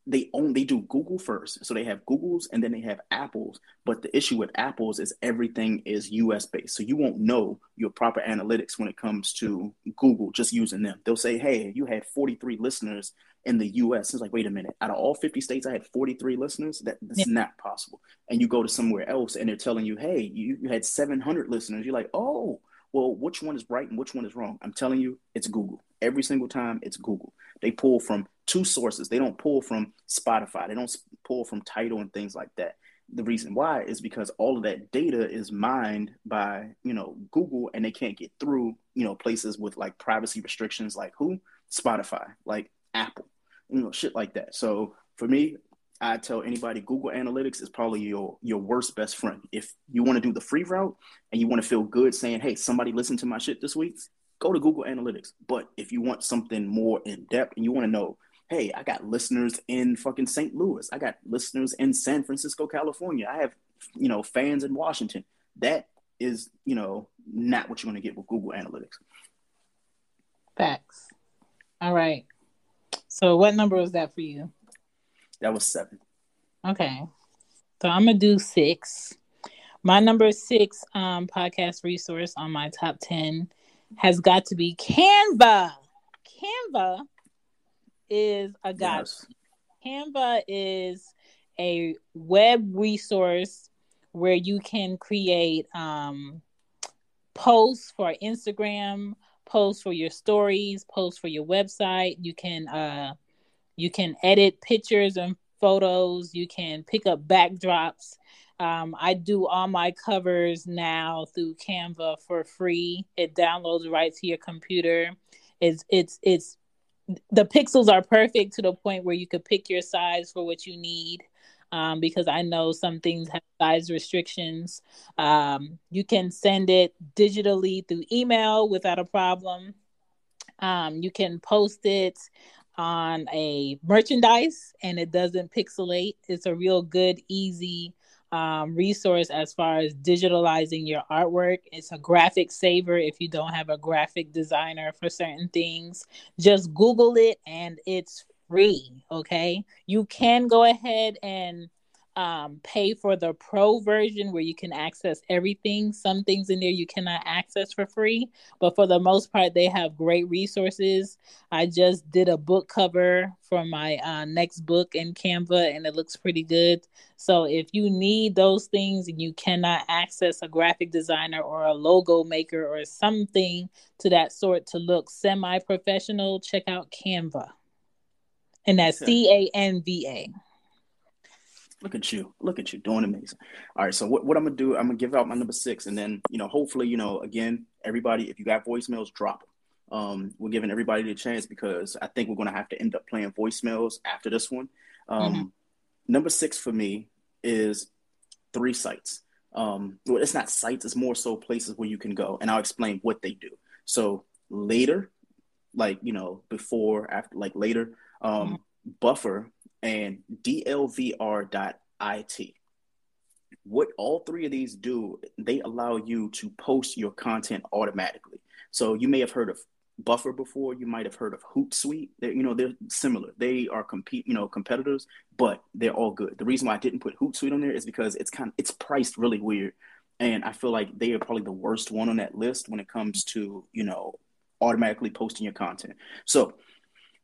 Speaker 2: they own they do Google first. So they have Google's and then they have Apple's. But the issue with Apple's is everything is US based. So you won't know your proper analytics when it comes to Google just using them. They'll say, Hey, you had 43 listeners in the US. It's like, wait a minute, out of all 50 states, I had 43 listeners. That that's yeah. not possible. And you go to somewhere else and they're telling you, Hey, you, you had 700 listeners. You're like, oh, well, which one is right and which one is wrong? I'm telling you, it's Google. Every single time, it's Google. They pull from two sources. They don't pull from Spotify. They don't pull from Tidal and things like that. The reason why is because all of that data is mined by you know Google, and they can't get through you know places with like privacy restrictions, like who Spotify, like Apple, you know shit like that. So for me, I tell anybody Google Analytics is probably your your worst best friend. If you want to do the free route and you want to feel good saying, "Hey, somebody listened to my shit this week," go to Google Analytics. But if you want something more in depth and you want to know, hey, I got listeners in fucking St. Louis. I got listeners in San Francisco, California. I have, you know, fans in Washington. That is, you know, not what you're going to get with Google Analytics.
Speaker 1: Facts. All right. So what number was that for you?
Speaker 2: That was seven.
Speaker 1: Okay. So I'm going to do six. My number six um, podcast resource on my top 10 has got to be Canva. Canva is a god. Yes. Canva is a web resource where you can create um, posts for Instagram, posts for your stories, posts for your website. You can uh, you can edit pictures and photos. You can pick up backdrops. Um, I do all my covers now through Canva for free. It downloads right to your computer. It's it's it's the pixels are perfect to the point where you could pick your size for what you need. um, because I know some things have size restrictions. Um, you can send it digitally through email without a problem. Um, you can post it on a merchandise and it doesn't pixelate. It's a real good, easy um, resource as far as digitalizing your artwork. It's a graphic saver if you don't have a graphic designer for certain things. Just Google it and it's free. Okay. You can go ahead and um, pay for the pro version where you can access everything. Some things in there you cannot access for free, but for the most part, they have great resources. I just did a book cover for my uh, next book in Canva, and it looks pretty good. So if you need those things and you cannot access a graphic designer or a logo maker or something to that sort to look semi professional, check out Canva. And that's C A N V A.
Speaker 2: Look at you. Look at you doing amazing. All right. So what, what I'm gonna do, I'm gonna give out my number six and then, you know, hopefully, you know, again, everybody, if you got voicemails, drop them. Um, we're giving everybody the chance because I think we're gonna have to end up playing voicemails after this one. Um, mm-hmm. number six for me is three sites. Um, well, it's not sites, it's more so places where you can go, and I'll explain what they do. So later, like you know, before, after, like later, um, mm-hmm. buffer and dlvr.it. What all three of these do, they allow you to post your content automatically. So you may have heard of Buffer before. You might have heard of Hootsuite. They're, you know, they're similar. They are compete, you know, competitors, but they're all good. The reason why I didn't put Hootsuite on there is because it's kind of it's priced really weird, and I feel like they are probably the worst one on that list when it comes to you know automatically posting your content. So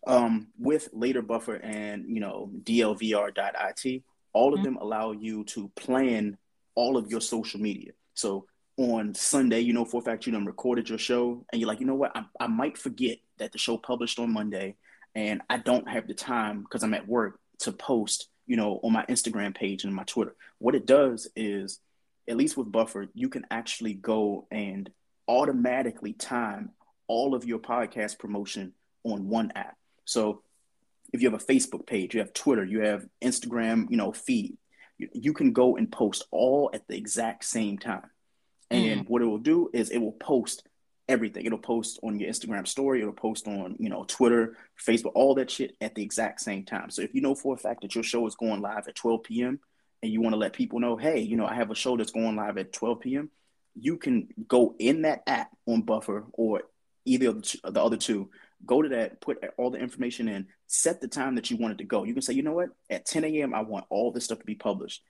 Speaker 2: um, with later buffer and you know dlvr.it all of mm-hmm. them allow you to plan all of your social media. So on sunday you know for a fact you done recorded your show and you're like you know what? I, I might forget that the show published on monday and i don't have the time because i'm at work to post you know on my instagram page and my twitter. What it does is at least with buffer you can actually go and automatically time all of your podcast promotion on one app so if you have a Facebook page, you have Twitter, you have Instagram, you know, feed, you, you can go and post all at the exact same time. And mm. what it will do is it will post everything. It'll post on your Instagram story, it'll post on, you know, Twitter, Facebook, all that shit at the exact same time. So if you know for a fact that your show is going live at 12 p.m. and you want to let people know, hey, you know, I have a show that's going live at 12 p.m., you can go in that app on Buffer or either of the, two, the other two go to that, put all the information in, set the time that you want it to go. You can say, you know what, at 10 a.m., I want all this stuff to be published.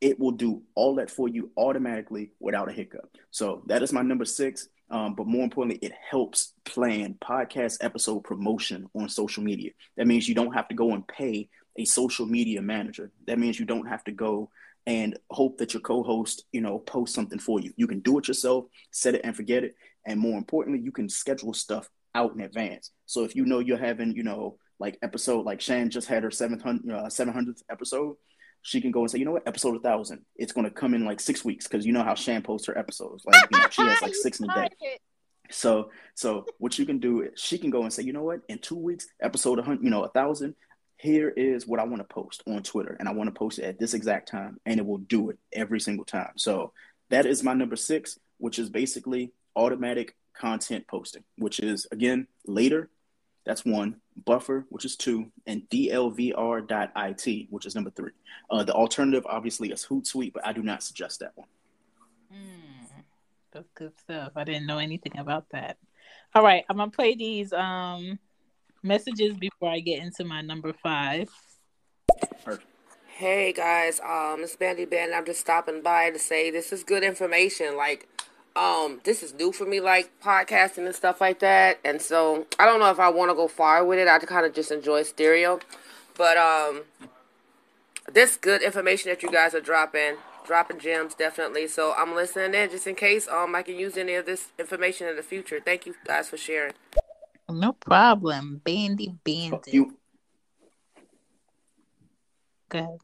Speaker 2: It will do all that for you automatically without a hiccup. So that is my number six. Um, but more importantly, it helps plan podcast episode promotion on social media. That means you don't have to go and pay a social media manager. That means you don't have to go and hope that your co-host, you know, post something for you. You can do it yourself, set it and forget it. And more importantly, you can schedule stuff out in advance. So if you know you're having, you know, like episode, like Shan just had her 700, uh, 700th episode, she can go and say, you know what, episode 1000, it's going to come in like six weeks because you know how Shan posts her episodes. Like, you know, she has like six in a day. [laughs] So, so what you can do is she can go and say, you know what, in two weeks, episode 100, you know, a thousand, here is what I want to post on Twitter, and I want to post it at this exact time, and it will do it every single time. So that is my number six, which is basically automatic content posting, which is again later. That's one. Buffer, which is two, and dlvr.it, which is number three. Uh, the alternative, obviously, is Hootsuite, but I do not suggest that one.
Speaker 1: Mm, that's good stuff. I didn't know anything about that. All right, I'm gonna play these um messages before I get into my number five.
Speaker 7: Perfect. Hey guys, um, it's Bandy Band. I'm just stopping by to say this is good information. Like um this is new for me like podcasting and stuff like that. And so i don't know if i want to go far with it. I kind of just enjoy stereo. But um this good information that you guys are dropping dropping gems definitely. So i'm listening in just in case um i can use any of this information in the future. Thank you guys for sharing.
Speaker 1: No problem. Bandy bandy. You... go ahead.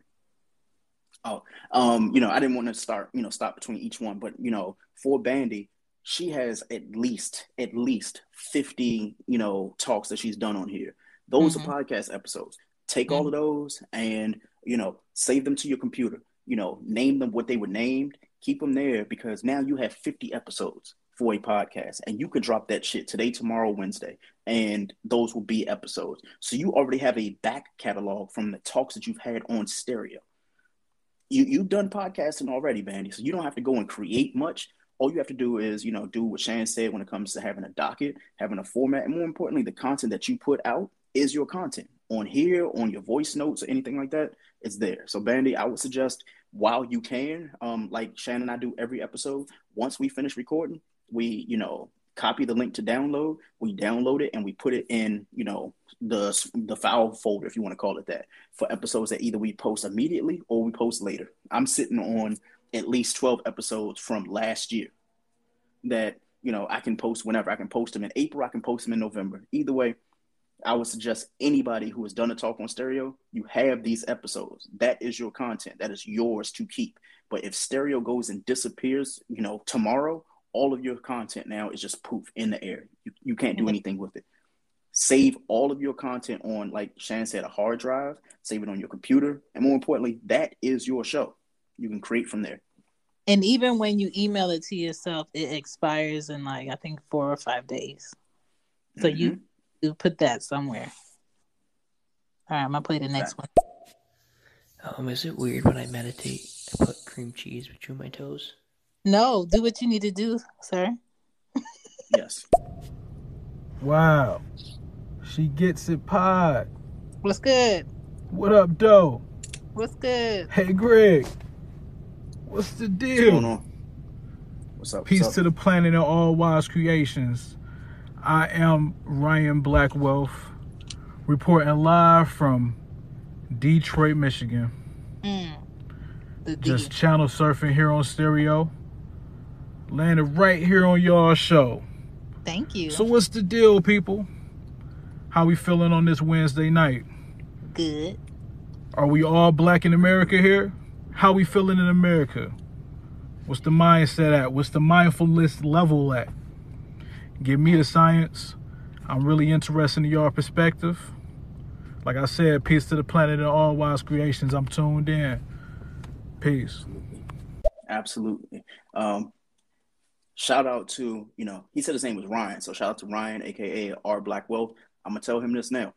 Speaker 2: Oh, um, you know, I didn't want to start, you know, stop between each one, but you know, for Bandy, she has at least at least 50, you know, talks that she's done on here. Those mm-hmm. are podcast episodes. Take mm-hmm. all of those and, you know, save them to your computer. You know, name them what they were named, keep them there because now you have 50 episodes for a podcast and you can drop that shit today, tomorrow, Wednesday, and those will be episodes. So you already have a back catalog from the talks that you've had on stereo. You you've done podcasting already, Bandy, so you don't have to go and create much. All you have to do is, you know, do what Shan said when it comes to having a docket, having a format, and more importantly, the content that you put out is your content on here, on your voice notes, or anything like that. It's there. So, Bandy, I would suggest while you can, um, like Shannon and I do every episode, once we finish recording, we you know copy the link to download we download it and we put it in you know the the file folder if you want to call it that for episodes that either we post immediately or we post later i'm sitting on at least 12 episodes from last year that you know i can post whenever i can post them in april i can post them in november either way i would suggest anybody who has done a talk on stereo you have these episodes that is your content that is yours to keep but if stereo goes and disappears you know tomorrow all of your content now is just poof in the air. You, you can't do mm-hmm. anything with it. Save all of your content on, like Shan said, a hard drive, save it on your computer. And more importantly, that is your show. You can create from there.
Speaker 1: And even when you email it to yourself, it expires in like I think four or five days. So mm-hmm. you you put that somewhere. All right, I'm gonna play the next one.
Speaker 4: Um, is it weird when I meditate? I put cream cheese between my toes.
Speaker 1: No, do what you need to do, sir. [laughs]
Speaker 2: yes.
Speaker 8: Wow. She gets it pod.
Speaker 1: What's good?
Speaker 8: What up, Doe?
Speaker 1: What's good?
Speaker 8: Hey, Greg. What's the deal?
Speaker 2: What's, on? What's up?
Speaker 8: Peace
Speaker 2: What's up?
Speaker 8: to the planet and all wise creations. I am Ryan Blackwealth, reporting live from Detroit, Michigan. Mm. Just channel surfing here on stereo landed right here on y'all show.
Speaker 1: Thank you.
Speaker 8: So what's the deal, people? How we feeling on this Wednesday night?
Speaker 1: Good.
Speaker 8: Are we all black in America here? How we feeling in America? What's the mindset at? What's the mindfulness level at? Give me the science. I'm really interested in your perspective. Like I said, peace to the planet and all wise creations. I'm tuned in. Peace.
Speaker 2: Absolutely. Um, shout out to you know he said his name was Ryan, so shout out to Ryan, aka R Black Wealth. I'm gonna tell him this now.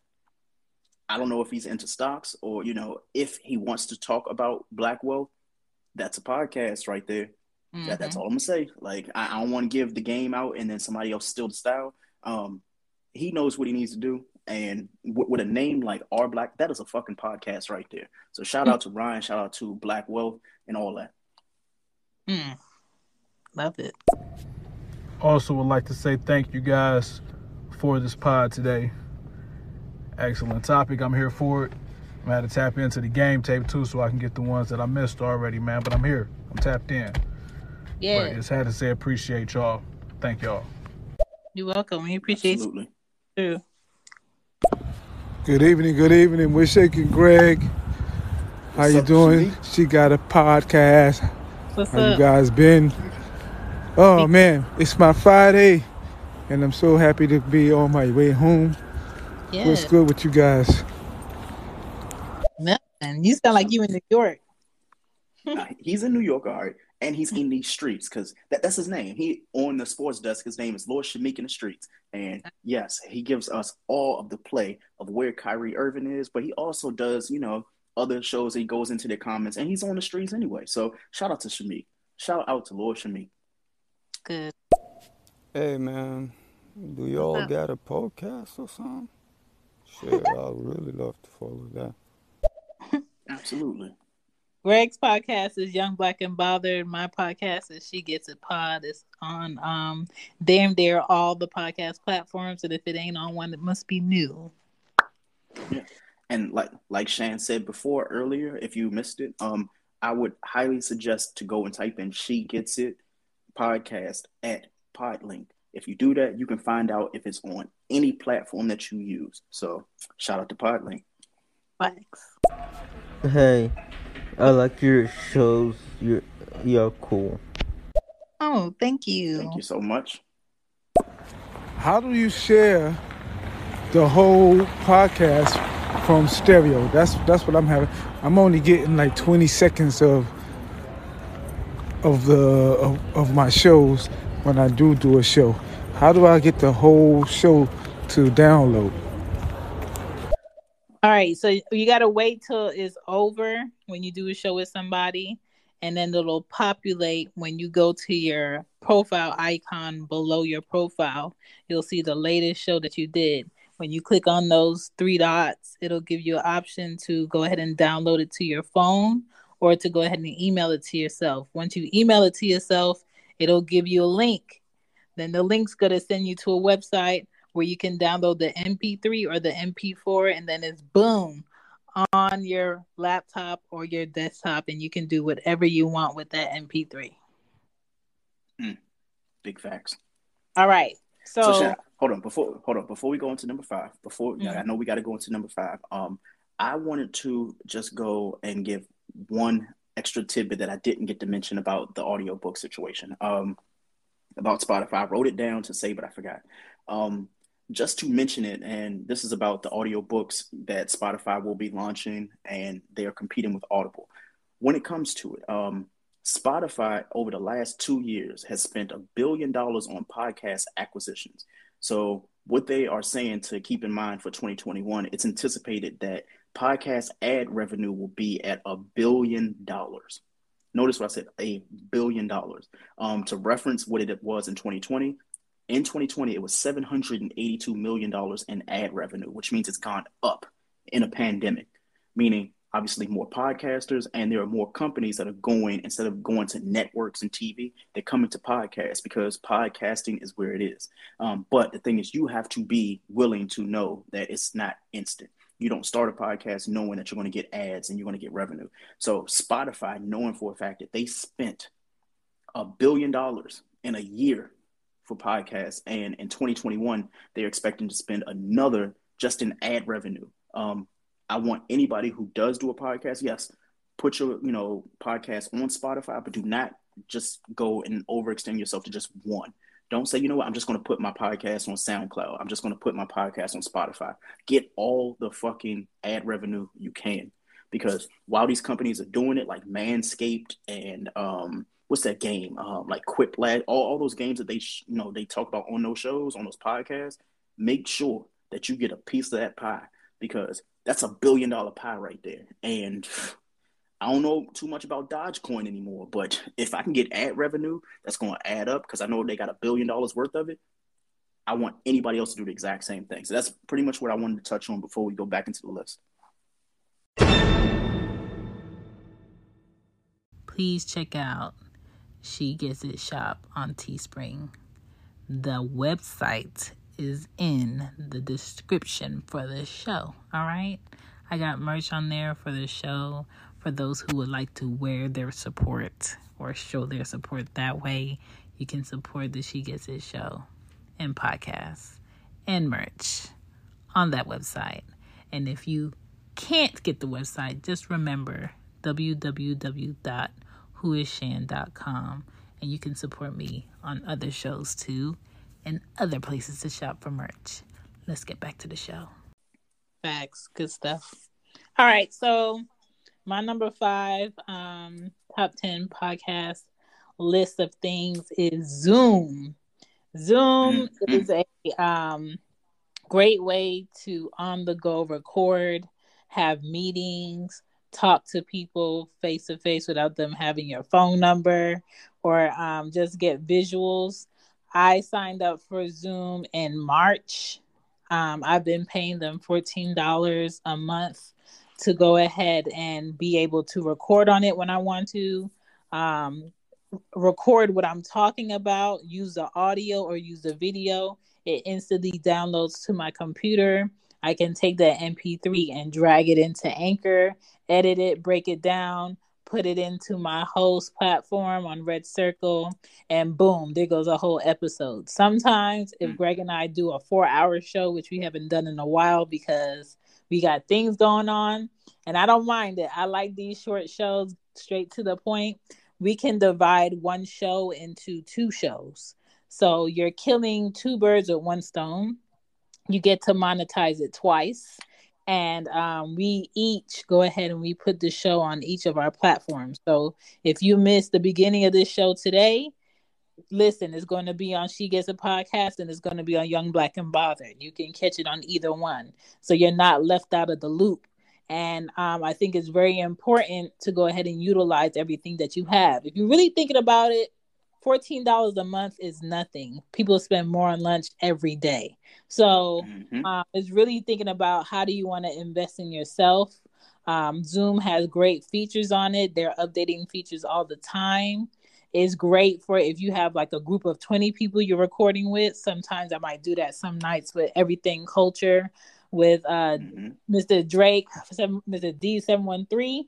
Speaker 2: I don't know if he's into stocks or you know if he wants to talk about Black Wealth. That's a podcast right there. Mm-hmm. That, that's all I'm gonna say. Like I, I don't want to give the game out and then somebody else steal the style. Um, he knows what he needs to do. And w- with a name like R Black, that is a fucking podcast right there. So shout out to Ryan, shout out to Black Wealth and all that.
Speaker 1: Mm. Love it.
Speaker 8: Also, would like to say thank you guys for this pod today. Excellent topic. I'm here for it. I'm had to tap into the game tape too, so I can get the ones that I missed already, man. But I'm here. I'm tapped in.
Speaker 1: Yeah.
Speaker 8: But just had to say appreciate y'all. Thank y'all.
Speaker 1: You're welcome. We appreciate
Speaker 2: Absolutely.
Speaker 1: you.
Speaker 9: Good evening. Good evening. We're shaking Greg. How What's you up, doing? She got a podcast.
Speaker 1: What's
Speaker 9: How
Speaker 1: up?
Speaker 9: you guys been? Oh man, it's my Friday, and I'm so happy to be on my way home.
Speaker 1: Yeah.
Speaker 9: What's good with you guys?
Speaker 1: Nothing. You sound like you in New York.
Speaker 2: Nah, he's in New York, all right, and he's in these streets because that, that's his name. He on the sports desk. His name is Lord Shamik in the streets, and yes, he gives us all of the play of where Kyrie Irving is, but he also does, you know, other shows. He goes into the comments, and he's on the streets anyway. So shout out to Shamik. Shout out to Lord Shamik
Speaker 1: good.
Speaker 10: Hey man, do y'all got a podcast or something? Shit, I'd really love to follow that.
Speaker 2: Absolutely.
Speaker 1: Greg's podcast is Young Black and Bothered. My podcast is She Gets It Pod. It's on um damn near all the podcast platforms, and if it ain't on one, it must be new.
Speaker 2: Yeah. And like like Shan said before earlier, if you missed it, um, I would highly suggest to go and type in She Gets It podcast at Podlink. If you do that, you can find out if it's on any platform that you use. So shout out to Podlink.
Speaker 1: Thanks.
Speaker 11: Hey, I like your shows. You're you're cool.
Speaker 1: Oh, thank you.
Speaker 2: Thank you so much.
Speaker 9: How do you share the whole podcast from stereo. That's that's what I'm having. I'm only getting like 20 seconds of of the of, of my shows when I do do a show. How do I get the whole show to download?
Speaker 1: All right, so you got to wait till it's over when you do a show with somebody, and then it'll populate when you go to your profile icon below your profile. You'll see the latest show that you did. When you click on those three dots, it'll give you an option to go ahead and download it to your phone or to go ahead and email it to yourself. Once you email it to yourself, it'll give you a link. Then the link's going to send you to a website where you can download the MP3 or the MP4, and then it's boom on your laptop or your desktop, and you can do whatever you want with that MP3.
Speaker 2: Mm, big facts.
Speaker 1: All right. So, so
Speaker 2: Shannon, hold on before hold on before we go into number five. Before mm-hmm. I know we got to go into number five. Um, I wanted to just go and give one extra tidbit that I didn't get to mention about the audiobook situation. Um, about Spotify. I wrote it down to say, but I forgot. Um, just to mention it, and this is about the audiobooks that Spotify will be launching, and they are competing with Audible. When it comes to it, um, Spotify over the last two years has spent a billion dollars on podcast acquisitions. So, what they are saying to keep in mind for 2021, it's anticipated that podcast ad revenue will be at a billion dollars. Notice what I said, a billion dollars. Um, to reference what it was in 2020, in 2020, it was $782 million in ad revenue, which means it's gone up in a pandemic, meaning obviously more podcasters and there are more companies that are going instead of going to networks and tv they're coming to podcasts because podcasting is where it is um, but the thing is you have to be willing to know that it's not instant you don't start a podcast knowing that you're going to get ads and you're going to get revenue so spotify knowing for a fact that they spent a billion dollars in a year for podcasts, and in 2021 they're expecting to spend another just in ad revenue. Um, I want anybody who does do a podcast, yes, put your you know podcast on Spotify, but do not just go and overextend yourself to just one. Don't say, you know what, I'm just going to put my podcast on SoundCloud. I'm just going to put my podcast on Spotify. Get all the fucking ad revenue you can. Because while these companies are doing it, like Manscaped and um, what's that game? Um, like Quiplash, all, all those games that they sh- you know they talk about on those shows, on those podcasts. Make sure that you get a piece of that pie because that's a billion dollar pie right there. And I don't know too much about Dogecoin anymore, but if I can get ad revenue that's going to add up because I know they got a billion dollars worth of it, I want anybody else to do the exact same thing. So that's pretty much what I wanted to touch on before we go back into the list.
Speaker 1: Please check out she Gets It shop on Teespring. The website is in the description for the show. All right. I got merch on there for the show for those who would like to wear their support or show their support that way. You can support the She Gets It show and podcast and merch on that website. And if you can't get the website, just remember www whoisshan.com and you can support me on other shows too and other places to shop for merch. Let's get back to the show. Facts, good stuff. All right, so my number five um, top 10 podcast list of things is Zoom. Zoom mm-hmm. is a um, great way to on the go record, have meetings, talk to people face to face without them having your phone number or um, just get visuals. I signed up for Zoom in March. Um, I've been paying them $14 a month to go ahead and be able to record on it when I want to. Um, record what I'm talking about, use the audio or use the video. It instantly downloads to my computer. I can take that MP3 and drag it into Anchor edit it, break it down, put it into my host platform on RedCircle, and boom, there goes a whole episode. Sometimes, if mm. Greg and I do a four hour show, which we haven't done in a while because we got things going on, and I don't mind it. I like these short shows, straight to the point. We can divide one show into two shows. So you're killing two birds with one stone. You get to monetize it twice and um, we each go ahead and we put the show on each of our platforms. So if you missed the beginning of this show today, listen, it's going to be on She Gets a Podcast and it's going to be on Young Black and Bothered. You can catch it on either one. So you're not left out of the loop. And um, I think it's very important to go ahead and utilize everything that you have. If you're really thinking about it, $14 a month is nothing. People spend more on lunch every day. So mm-hmm. um, it's really thinking about how do you want to invest in yourself. Um, Zoom has great features on it. They're updating features all the time is great for if you have like a group of 20 people you're recording with. Sometimes I might do that some nights with everything culture with uh, mm-hmm. Mr. Drake, Mr. D713.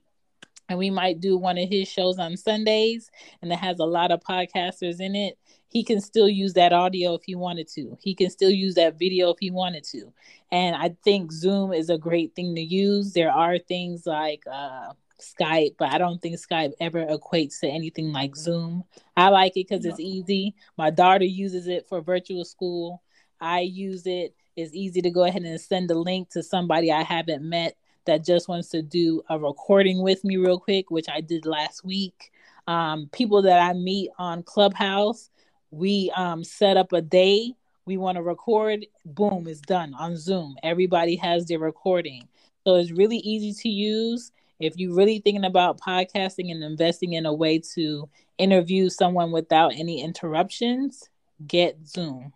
Speaker 1: And we might do one of his shows on Sundays, and it has a lot of podcasters in it. He can still use that audio if he wanted to. He can still use that video if he wanted to. And I think Zoom is a great thing to use. There are things like uh, Skype, but I don't think Skype ever equates to anything like Zoom. I like it because it's easy. My daughter uses it for virtual school. I use it. It's easy to go ahead and send a link to somebody I haven't met that just wants to do a recording with me real quick, which I did last week. Um, people that I meet on Clubhouse, we um, set up a day. We want to record, boom, it's done on Zoom. Everybody has their recording. So it's really easy to use if you're really thinking about podcasting and investing in a way to interview someone without any interruptions, get Zoom.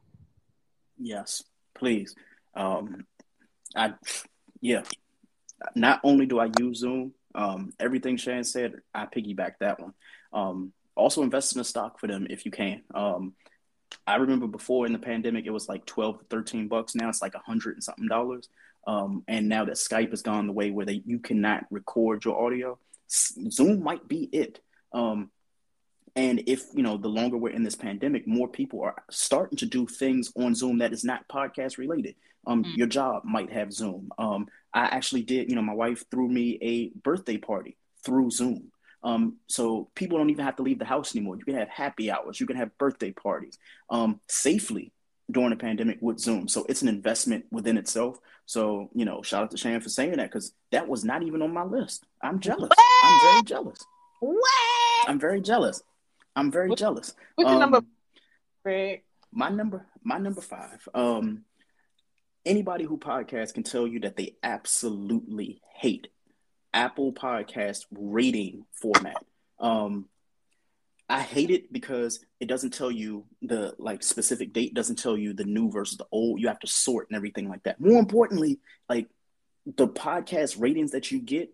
Speaker 2: Yes, please. Um, I yeah. Not only do I use Zoom, um, everything Shan said, I piggyback that one. Um, also invest in a stock for them if you can. Um, I remember before in the pandemic, it was like 12 to 13 bucks. Now it's like a hundred and something dollars. Um, and now that Skype has gone the way where they, you cannot record your audio, Zoom might be it. Um, and if you know, the longer we're in this pandemic, more people are starting to do things on Zoom that is not podcast related. Um, mm. Your job might have Zoom. Um, I actually did. You know, my wife threw me a birthday party through Zoom. Um, so people don't even have to leave the house anymore. You can have happy hours. You can have birthday parties um, safely during the pandemic with Zoom. So it's an investment within itself. So, you know, shout out to Shan for saying that because that was not even on my list. I'm jealous. What? I'm very jealous.
Speaker 1: What?
Speaker 2: I'm very jealous. I'm very jealous.
Speaker 1: What's um, your number? Right.
Speaker 2: My number, my number five. Um, anybody who podcasts can tell you that they absolutely hate Apple Podcast rating format. Um, I hate it because it doesn't tell you the like specific date, doesn't tell you the new versus the old. You have to sort and everything like that. More importantly, like the podcast ratings that you get,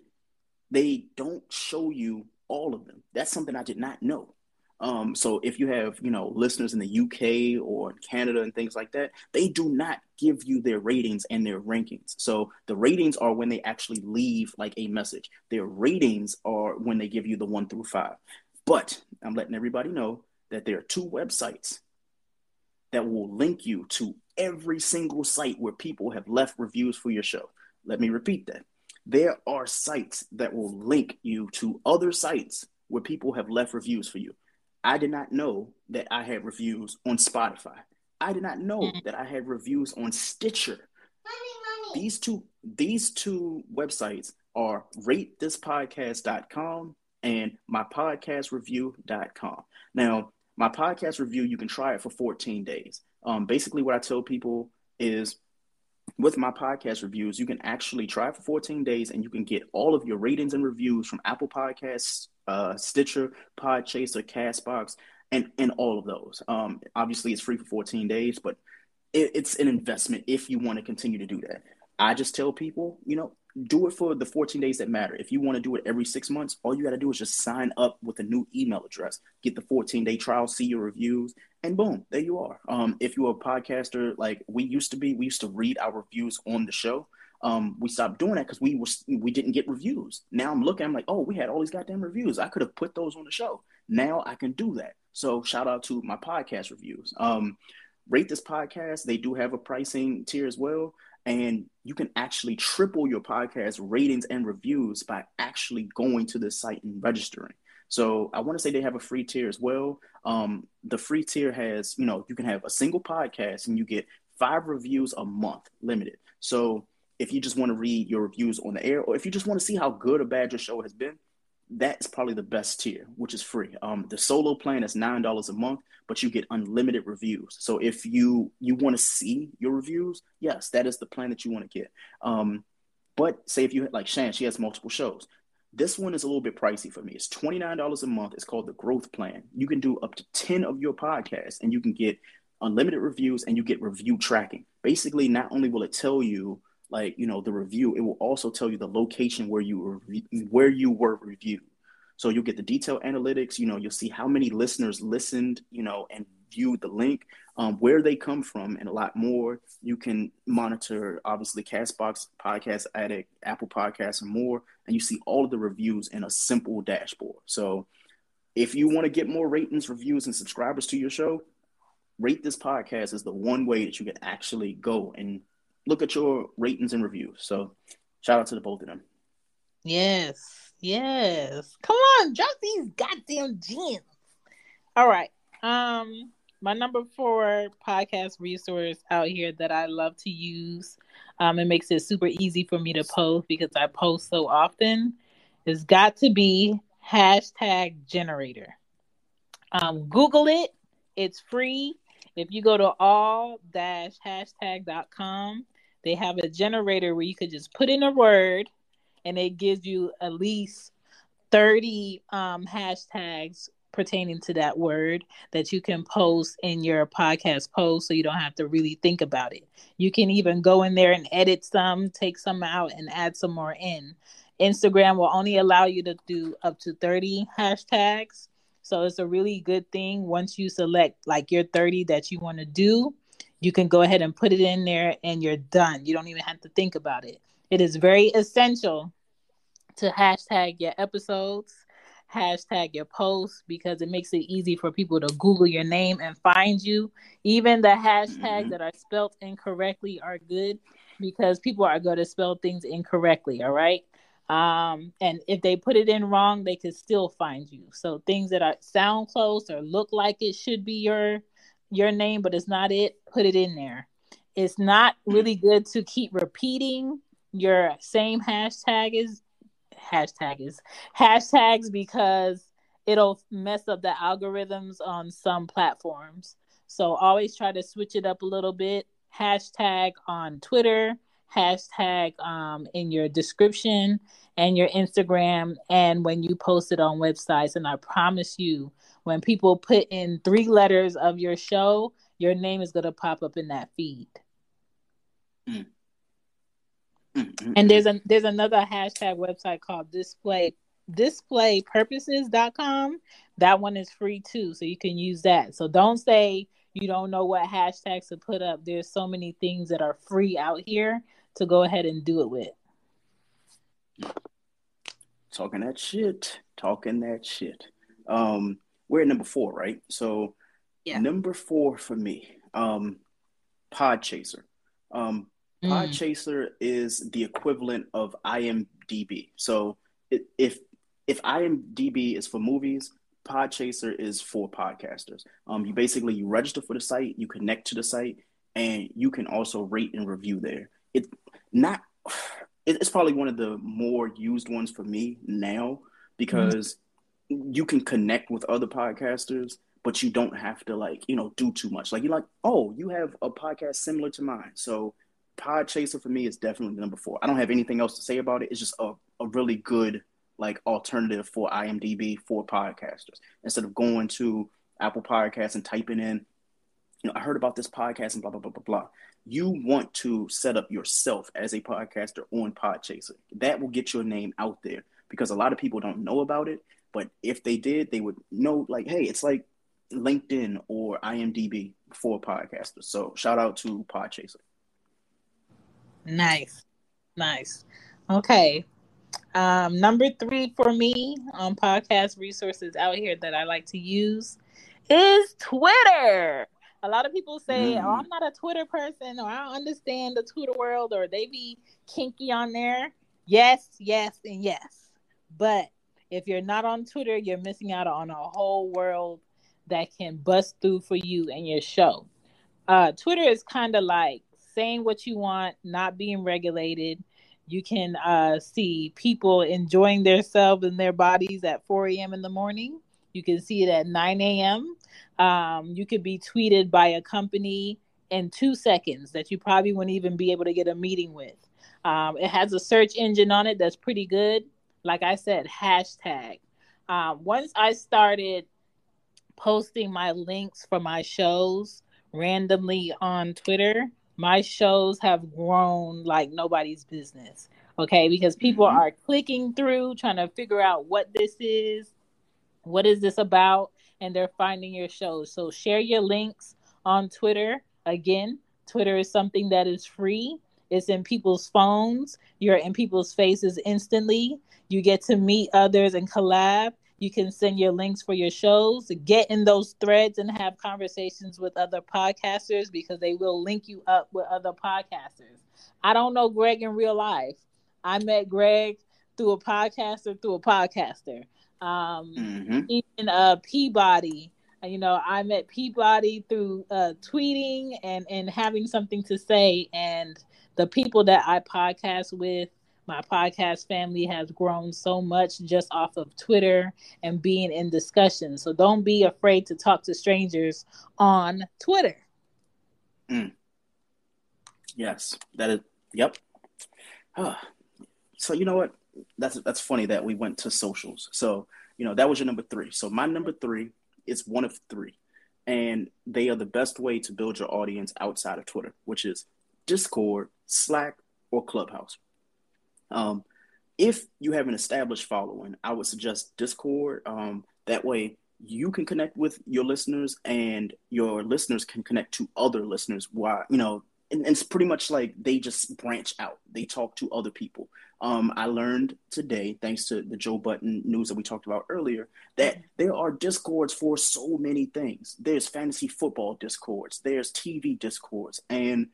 Speaker 2: they don't show you all of them. That's something I did not know. Um, so if you have, you know, listeners in the UK or Canada and things like that, they do not give you their ratings and their rankings. So the ratings are when they actually leave like a message. Their ratings are when they give you the one through five. But I'm letting everybody know that there are two websites that will link you to every single site where people have left reviews for your show. Let me repeat that. There are sites that will link you to other sites where people have left reviews for you. I did not know that I had reviews on Spotify. I did not know mm. that I had reviews on Stitcher. Money, money. These two these two websites are ratethispodcast.com and mypodcastreview.com. Now, my podcast review, you can try it for 14 days. Um, basically, what I tell people is with my podcast reviews, you can actually try for 14 days and you can get all of your ratings and reviews from Apple Podcasts, uh, Stitcher, Podchaser, Castbox, and, and all of those. Um, obviously, it's free for 14 days, but it, it's an investment if you want to continue to do that. I just tell people, you know, do it for the 14 days that matter. If you want to do it every six months, all you got to do is just sign up with a new email address, get the 14 day trial, see your reviews, and boom, there you are. Um, if you're a podcaster like we used to be, we used to read our reviews on the show. Um, we stopped doing that because we were we didn't get reviews. Now I'm looking, I'm like, oh, we had all these goddamn reviews. I could have put those on the show. Now I can do that. So shout out to my podcast reviews. Um, rate this podcast. They do have a pricing tier as well and you can actually triple your podcast ratings and reviews by actually going to the site and registering. So I want to say they have a free tier as well. Um, the free tier has, you know, you can have a single podcast and you get five reviews a month, limited. So if you just want to read your reviews on the air, or if you just want to see how good or bad your show has been, that's probably the best tier, which is free. Um, the solo plan is nine dollars a month, but you get unlimited reviews. So if you you want to see your reviews, yes, that is the plan that you want to get. Um, but say if you like Shan, she has multiple shows. This one is a little bit pricey for me. It's twenty nine dollars a month. It's called the Growth Plan. You can do up to ten of your podcasts, and you can get unlimited reviews, and you get review tracking. Basically, not only will it tell you like you know the review it will also tell you the location where you were re- where you were reviewed. So you'll get the detailed analytics you know you'll see how many listeners listened you know and viewed the link um, where they come from and a lot more. You can monitor obviously castbox podcast addict apple podcasts and more and you see all of the reviews in a simple dashboard. So if you want to get more ratings reviews and subscribers to your show rate this podcast is the one way that you can actually go and look at your ratings and reviews. So shout out to the both of them.
Speaker 1: Yes, yes. Come on, drop these goddamn gems. All right. Um, my number four podcast resource out here that I love to use. Um, it makes it super easy for me to post because I post so often. Is got to be hashtag generator. Um, Google it. It's free. If you go to all dash hashtag.com, they have a generator where you could just put in a word and it gives you at least 30 um, hashtags pertaining to that word that you can post in your podcast post so you don't have to really think about it. You can even go in there and edit some, take some out, and add some more in. Instagram will only allow you to do up to 30 hashtags. So it's a really good thing once you select like your 30 that you want to do you can go ahead and put it in there and you're done. You don't even have to think about it. It is very essential to hashtag your episodes, hashtag your posts because it makes it easy for people to Google your name and find you. Even the hashtags mm-hmm. that are spelled incorrectly are good because people are going to spell things incorrectly. All right. Um, and if they put it in wrong, they could still find you. So things that are sound close or look like it should be your your name, but it's not it, put it in there. It's not really good to keep repeating your same hashtag is hashtag is hashtags because it'll mess up the algorithms on some platforms. So always try to switch it up a little bit. Hashtag on Twitter, hashtag um, in your description and your Instagram, and when you post it on websites. And I promise you, when people put in three letters of your show, your name is going to pop up in that feed. Mm. Mm-hmm. And there's a there's another hashtag website called display displaypurposes.com. That one is free too, so you can use that. So don't say you don't know what hashtags to put up. There's so many things that are free out here to go ahead and do it with.
Speaker 2: Talking that shit. Talking that shit. Um we're at number four, right? So yeah. number four for me, um, Podchaser. Um, mm. Podchaser is the equivalent of IMDb. So if if IMDb is for movies, Podchaser is for podcasters. Um, you basically you register for the site, you connect to the site, and you can also rate and review there. It not [sighs] it's probably one of the more used ones for me now because you can connect with other podcasters, but you don't have to like, you know, do too much. Like you're like, oh, you have a podcast similar to mine. So Podchaser for me is definitely number four. I don't have anything else to say about it. It's just a, a really good like alternative for IMDb for podcasters. Instead of going to Apple Podcasts and typing in, you know, I heard about this podcast and blah blah blah blah blah. You want to set up yourself as a podcaster on Podchaser. That will get your name out there because a lot of people don't know about it but if they did, they would know like, hey, it's like LinkedIn or IMDb for podcasters. So shout out to Podchaser.
Speaker 1: Nice. Nice. Okay. Um, number three for me on podcast resources out here that I like to use is Twitter. A lot of people say, mm. "Oh, I'm not a Twitter person," or "I don't understand the Twitter world," or they be kinky on there. Yes, yes, and yes. But if you're not on Twitter, you're missing out on a whole world that can bust through for you and your show. Uh, Twitter is kind of like saying what you want, not being regulated. You can uh, see people enjoying themselves and their bodies at 4 a.m. in the morning. You can see it at 9 a.m. Um, you could be tweeted by a company in two seconds that you probably wouldn't even be able to get a meeting with. Um, it has a search engine on it that's pretty good. Like I said, hashtag. Um, once I started posting my links for my shows randomly on Twitter, my shows have grown like nobody's business. Okay, because people mm-hmm. are clicking through trying to figure out what this is, what is this about, and they're finding your shows. So share your links on Twitter. Again, Twitter is something that is free. It's in people's phones. You're in people's faces instantly. You get to meet others and collab. You can send your links for your shows, get in those threads and have conversations with other podcasters because they will link you up with other podcasters. I don't know Greg in real life. I met Greg through a podcaster, through a podcaster. Um, mm-hmm. Even uh, Peabody, you know, I met Peabody through uh, tweeting and and having something to say. And the people that I podcast with my podcast family has grown so much just off of Twitter and being in discussion. So don't be afraid to talk to strangers on Twitter.
Speaker 2: Mm. Yes, that is. Yep. so you know what? That's that's funny that we went to socials. So you know that was your number three. So my number three is one of three, and they are the best way to build your audience outside of Twitter, which is Discord, Slack, or Clubhouse. Um, if you have an established following, I would suggest Discord. Um, that way, you can connect with your listeners, and your listeners can connect to other listeners. Why, you know, and, and it's pretty much like they just branch out. They talk to other people. Um, I learned today, thanks to the Joe Budden news that we talked about earlier, that there are discords for so many things. There's fantasy football discords, there's TV discords, and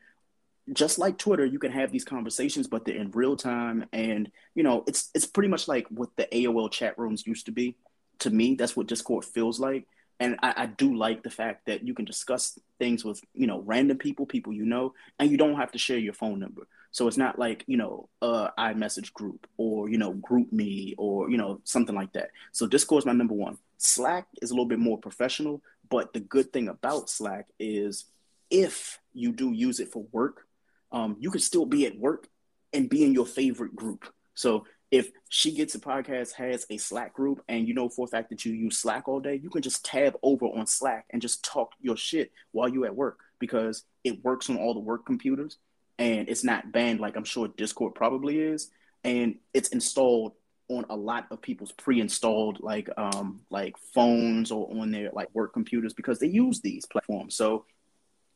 Speaker 2: just like Twitter, you can have these conversations, but they're in real time, and you know, it's it's pretty much like what the AOL chat rooms used to be. To me, that's what Discord feels like, and I, I do like the fact that you can discuss things with you know random people, people you know, and you don't have to share your phone number. So it's not like you know, uh, iMessage group or you know, GroupMe or you know, something like that. So Discord is my number one. Slack is a little bit more professional, but the good thing about Slack is if you do use it for work, um, you could still be at work and be in your favorite group. So if She Gets It podcast has a Slack group and you know for a fact that you use Slack all day, you can just tab over on Slack and just talk your shit while you're at work because it works on all the work computers and it's not banned like I'm sure Discord probably is. And it's installed on a lot of people's pre-installed like um like phones or on their like work computers because they use these platforms. So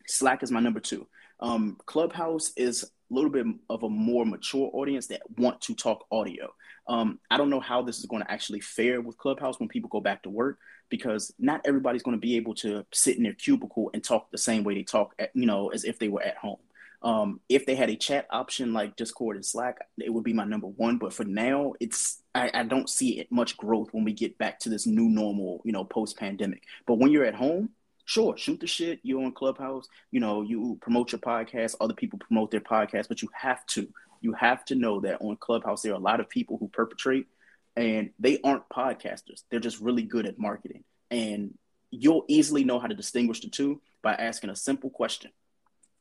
Speaker 2: Slack is my number two. Um, Clubhouse is a little bit of a more mature audience that want to talk audio. Um, I don't know how this is going to actually fare with Clubhouse when people go back to work because not everybody's going to be able to sit in their cubicle and talk the same way they talk, at, you know, as if they were at home. Um, if they had a chat option like Discord and Slack, it would be my number one. But for now, it's I, I don't see it much growth when we get back to this new normal, you know, post pandemic. But when you're at home, sure, shoot the shit. You're on Clubhouse. You know, you promote your podcast. Other people promote their podcast, but you have to. You have to know that on Clubhouse there are a lot of people who perpetrate, and they aren't podcasters. They're just really good at marketing, and you'll easily know how to distinguish the two by asking a simple question,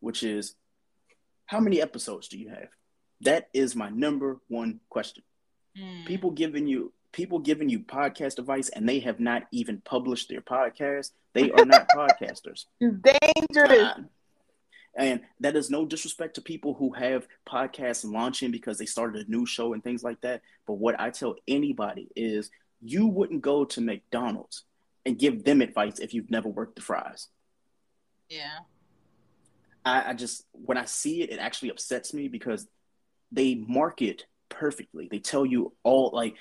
Speaker 2: which is, how many episodes do you have? That is my number one question. Mm. People giving you people giving you podcast advice and they have not even published their podcast, they are not [laughs] podcasters.
Speaker 1: Dangerous. Uh,
Speaker 2: and that is no disrespect to people who have podcasts launching because they started a new show and things like that. But what I tell anybody is you wouldn't go to McDonald's and give them advice if you've never worked the fries.
Speaker 1: Yeah.
Speaker 2: I, I just when I see it, it actually upsets me because they market perfectly. They tell you all like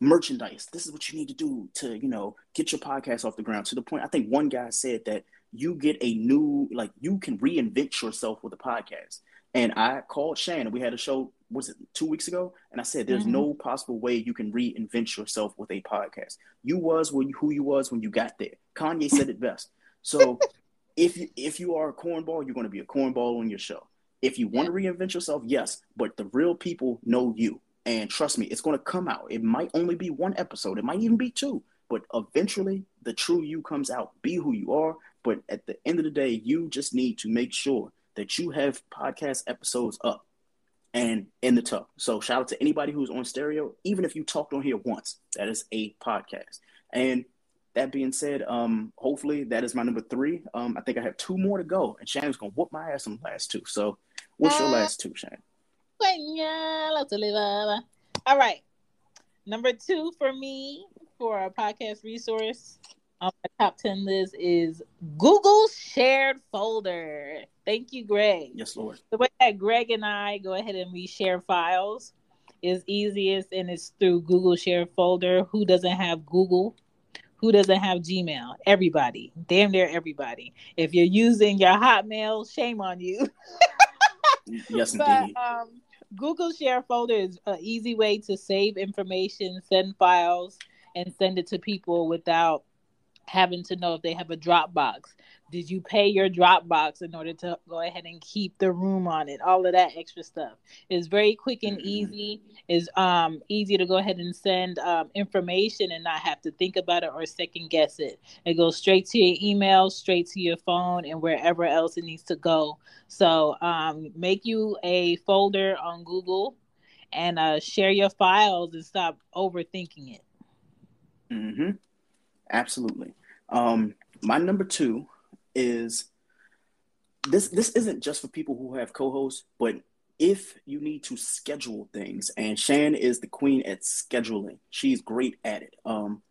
Speaker 2: merchandise. This is what you need to do to, you know, get your podcast off the ground. To the point, I think one guy said that you get a new, like, you can reinvent yourself with a podcast. And I called Shannon. We had a show, was it two weeks ago? And I said, there's mm-hmm. no possible way you can reinvent yourself with a podcast. You was when, who you was when you got there. Kanye said it best. So [laughs] if you if you are a cornball, you're going to be a cornball on your show. If you want to reinvent yourself, yes, but the real people know you. And trust me, it's going to come out. It might only be one episode, it might even be two, but eventually the true you comes out. Be who you are. But at the end of the day, you just need to make sure that you have podcast episodes up and in the tub. So shout out to anybody who's on stereo, even if you talked on here once, that is a podcast. And that being said, um, hopefully that is my number three. Um, I think I have two more to go, and Shannon's gonna whoop my ass on the last two. So, what's your uh, last two, Shannon?
Speaker 1: All right, number two for me for a podcast resource on my top ten list is Google Shared Folder. Thank you, Greg.
Speaker 2: Yes, Lord.
Speaker 1: The way that Greg and I go ahead and we share files is easiest, and it's through Google Shared Folder. Who doesn't have Google? who doesn't have Gmail? Everybody, damn near everybody. If you're using your Hotmail, shame on you. [laughs]
Speaker 2: yes, indeed.
Speaker 1: But, um, Google Share Folder is an easy way to save information, send files, and send it to people without having to know if they have a Dropbox. Did you pay your Dropbox in order to go ahead and keep the room on it? All of that extra stuff is very quick and mm-hmm. easy. Is um easy to go ahead and send um, information and not have to think about it or second guess it. It goes straight to your email, straight to your phone, and wherever else it needs to go. So um, make you a folder on Google and uh, share your files and stop overthinking it.
Speaker 2: Mm-hmm. Absolutely. Um, my number two is this this isn't just for people who have co-hosts, but if you need to schedule things, and Shan is the queen at scheduling. She's great at it. Um,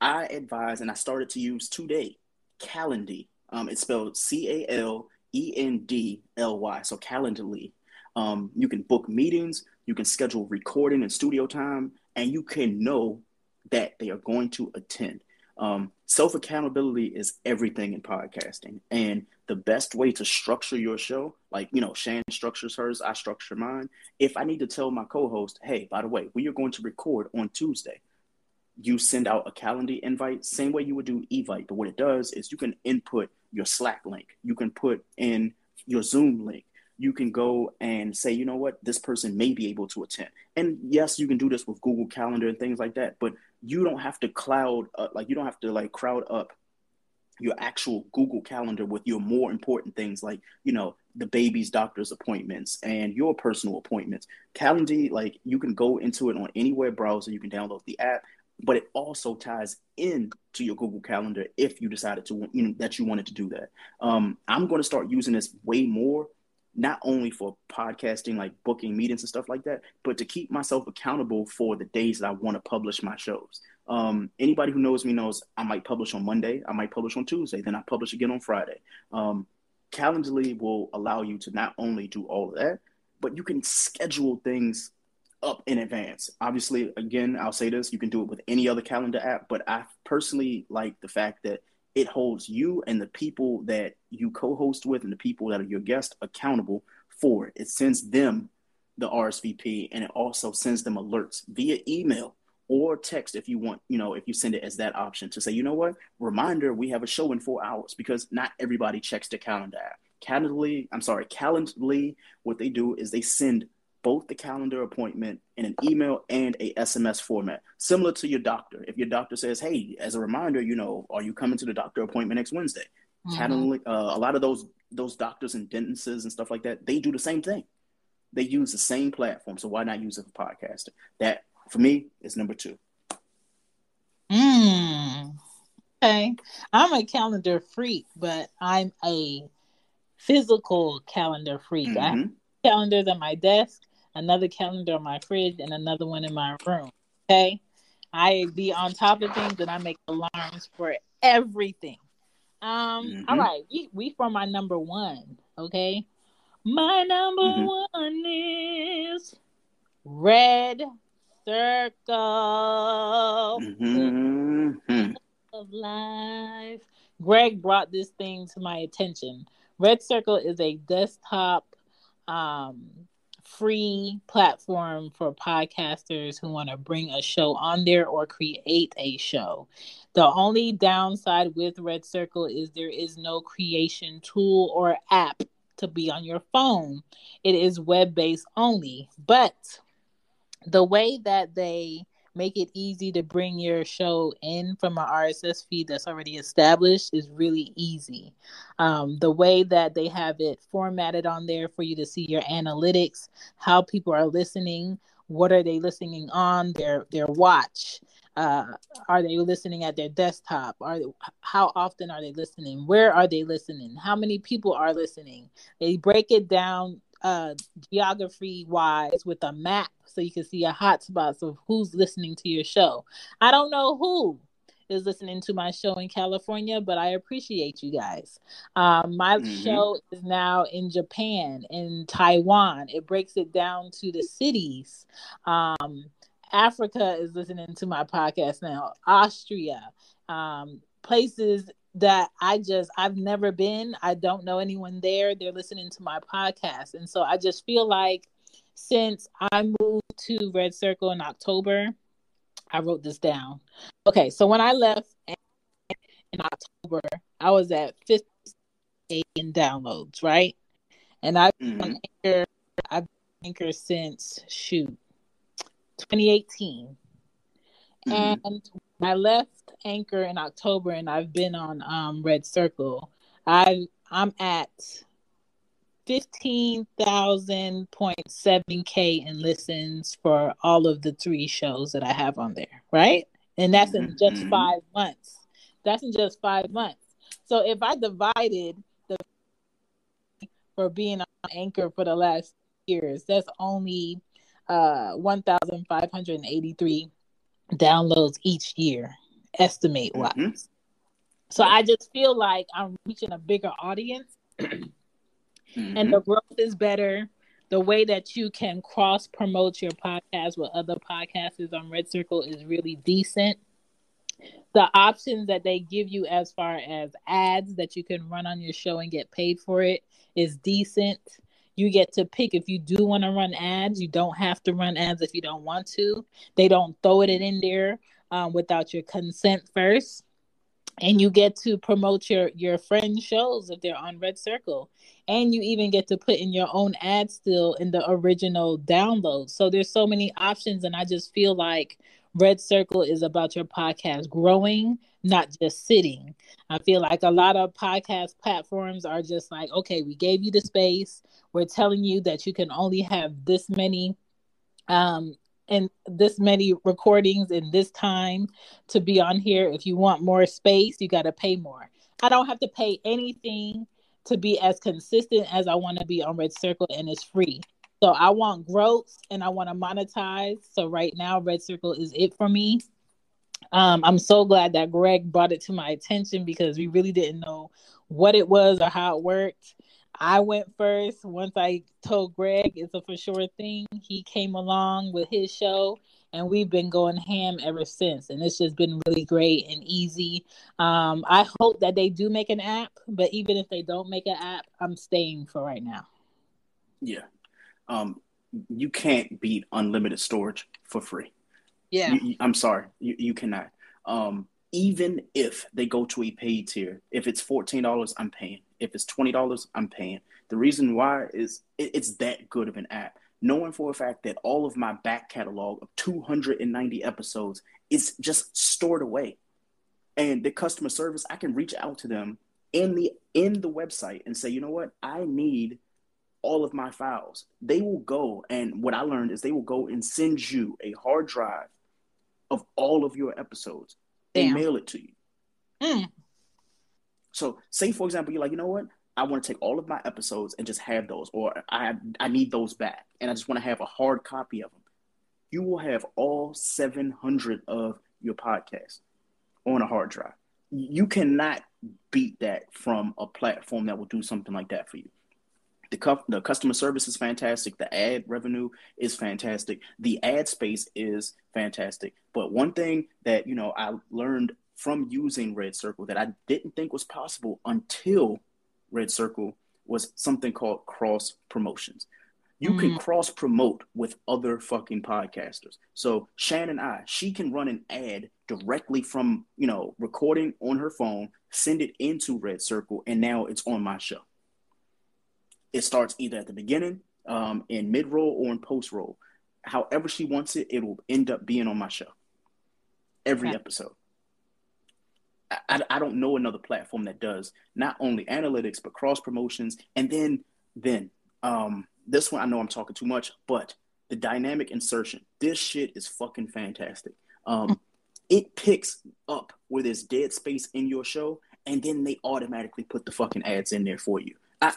Speaker 2: I advise, and I started to use today, Calendly. Um, it's spelled C A L E N D L Y, so Calendly. Um, you can book meetings, you can schedule recording and studio time, and you can know that they are going to attend. Um, Self accountability is everything in podcasting. And the best way to structure your show, like, you know, Shan structures hers, I structure mine. If I need to tell my co host, hey, by the way, we are going to record on Tuesday, you send out a calendar invite, same way you would do Evite. But what it does is you can input your Slack link, you can put in your Zoom link, you can go and say, you know what, this person may be able to attend. And yes, you can do this with Google Calendar and things like that, but you don't have to cloud, uh, like, you don't have to like crowd up your actual Google Calendar with your more important things like, you know, the baby's doctor's appointments and your personal appointments. Calendly, like, you can go into it on any web browser, you can download the app, but it also ties in to your Google Calendar if you decided to, you know, that you wanted to do that. Um, I'm going to start using this way more not only for podcasting, like booking meetings and stuff like that, but to keep myself accountable for the days that I want to publish my shows. Um, anybody who knows me knows I might publish on Monday, I might publish on Tuesday, then I publish again on Friday. Um, Calendly will allow you to not only do all of that, but you can schedule things up in advance. Obviously, again, I'll say this: you can do it with any other calendar app, but I personally like the fact that it holds you and the people that you co-host with and the people that are your guests accountable for it. It sends them the RSVP and it also sends them alerts via email or text if you want, you know, if you send it as that option to say, you know what, reminder, we have a show in four hours because not everybody checks the calendar. Calendly, I'm sorry, Calendly, what they do is they send both the calendar appointment in an email and a SMS format, similar to your doctor. If your doctor says, "Hey, as a reminder, you know, are you coming to the doctor appointment next Wednesday?" Mm-hmm. Uh, a lot of those those doctors and dentists and stuff like that, they do the same thing. They use the same platform, so why not use it for podcasting? That for me is number two.
Speaker 1: Hmm. Okay, I'm a calendar freak, but I'm a physical calendar freak. Mm-hmm. I calendars on my desk another calendar on my fridge, and another one in my room. Okay. I be on top of things and I make alarms for everything. Um, mm-hmm. all right, we, we for my number one, okay? My number mm-hmm. one is Red Circle mm-hmm. of Life. Greg brought this thing to my attention. RedCircle is a desktop um, free platform for podcasters who want to bring a show on there or create a show. The only downside with RedCircle is there is no creation tool or app to be on your phone. It is web based only, but the way that they make it easy to bring your show in from an RSS feed that's already established is really easy. Um, the way that they have it formatted on there for you to see your analytics, how people are listening, what are they listening on their their watch. Uh, are they listening at their desktop? Are how often are they listening? Where are they listening? How many people are listening? They break it down uh, geography wise with a map so you can see a hotspots of who's listening to your show. I don't know who is listening to my show in California, but I appreciate you guys. Um, my mm-hmm. show is now in Japan, in Taiwan. It breaks it down to the cities. Um, Africa is listening to my podcast now, Austria, um, places that I just I've never been. I don't know anyone there. They're listening to my podcast. And so I just feel like since I moved to RedCircle in October, I wrote this down. Okay, so when I left in October, I was at 58 in downloads, right? And I've been mm-hmm. Anchor, I've been Anchor since shoot 2018. Mm-hmm. And I left Anchor in October and I've been on um, RedCircle. I I'm at fifteen thousand point seven k in listens for all of the three shows that I have on there, right? And that's in just mm-hmm. five months. That's in just five months. So if I divided the for being on Anchor for the last years, that's only uh 1,583 downloads each year estimate wise. Mm-hmm. So I just feel like I'm reaching a bigger audience [clears throat] mm-hmm. and the growth is better. The way that you can cross promote your podcast with other podcasters on RedCircle is really decent. The options that they give you as far as ads that you can run on your show and get paid for it is decent. You get to pick if you do want to run ads. You don't have to run ads if you don't want to. They don't throw it in there um, without your consent first and you get to promote your your friend shows if they're on RedCircle and you even get to put in your own ad still in the original download so there's so many options and i just feel like RedCircle is about your podcast growing not just sitting i feel like a lot of podcast platforms are just like okay we gave you the space we're telling you that you can only have this many um and this many recordings in this time to be on here. If you want more space, you got to pay more. I don't have to pay anything to be as consistent as I want to be on RedCircle, and it's free. So I want growth and I want to monetize. So right now, RedCircle is it for me. Um, I'm so glad that Greg brought it to my attention because we really didn't know what it was or how it worked. I went first. Once I told Greg it's a for sure thing, he came along with his show, and we've been going ham ever since. And it's just been really great and easy. Um, I hope that they do make an app, but even if they don't make an app, I'm staying for right now.
Speaker 2: Yeah, um, you can't beat unlimited storage for free.
Speaker 1: Yeah,
Speaker 2: you, I'm sorry, you, you cannot. Um, even if they go to a paid tier, if it's fourteen dollars, I'm paying. If it's twenty dollars, I'm paying. The reason why is it, it's that good of an app. Knowing for a fact that all of my back catalog of 290 episodes is just stored away, and the customer service, I can reach out to them in the in the website and say, you know what, I need all of my files. They will go, and what I learned is they will go and send you a hard drive of all of your episodes and mail it to you. Mm. So, say for example, you're like, you know what? I want to take all of my episodes and just have those, or I I need those back, and I just want to have a hard copy of them. You will have all 700 of your podcast on a hard drive. You cannot beat that from a platform that will do something like that for you. The, cu- the customer service is fantastic. The ad revenue is fantastic. The ad space is fantastic. But one thing that you know I learned from using RedCircle that I didn't think was possible until RedCircle was something called cross promotions. You mm. can cross promote with other fucking podcasters. So Shannon and I, she can run an ad directly from, you know, recording on her phone, send it into RedCircle, and now it's on my show. It starts either at the beginning, um, in mid roll, or in post roll. However she wants it, it will end up being on my show. Every episode. I, I don't know another platform that does not only analytics but cross promotions and then then um this one I know I'm talking too much but the dynamic insertion. This shit is fucking fantastic. Um [laughs] it picks up where there's dead space in your show and then they automatically put the fucking ads in there for you. I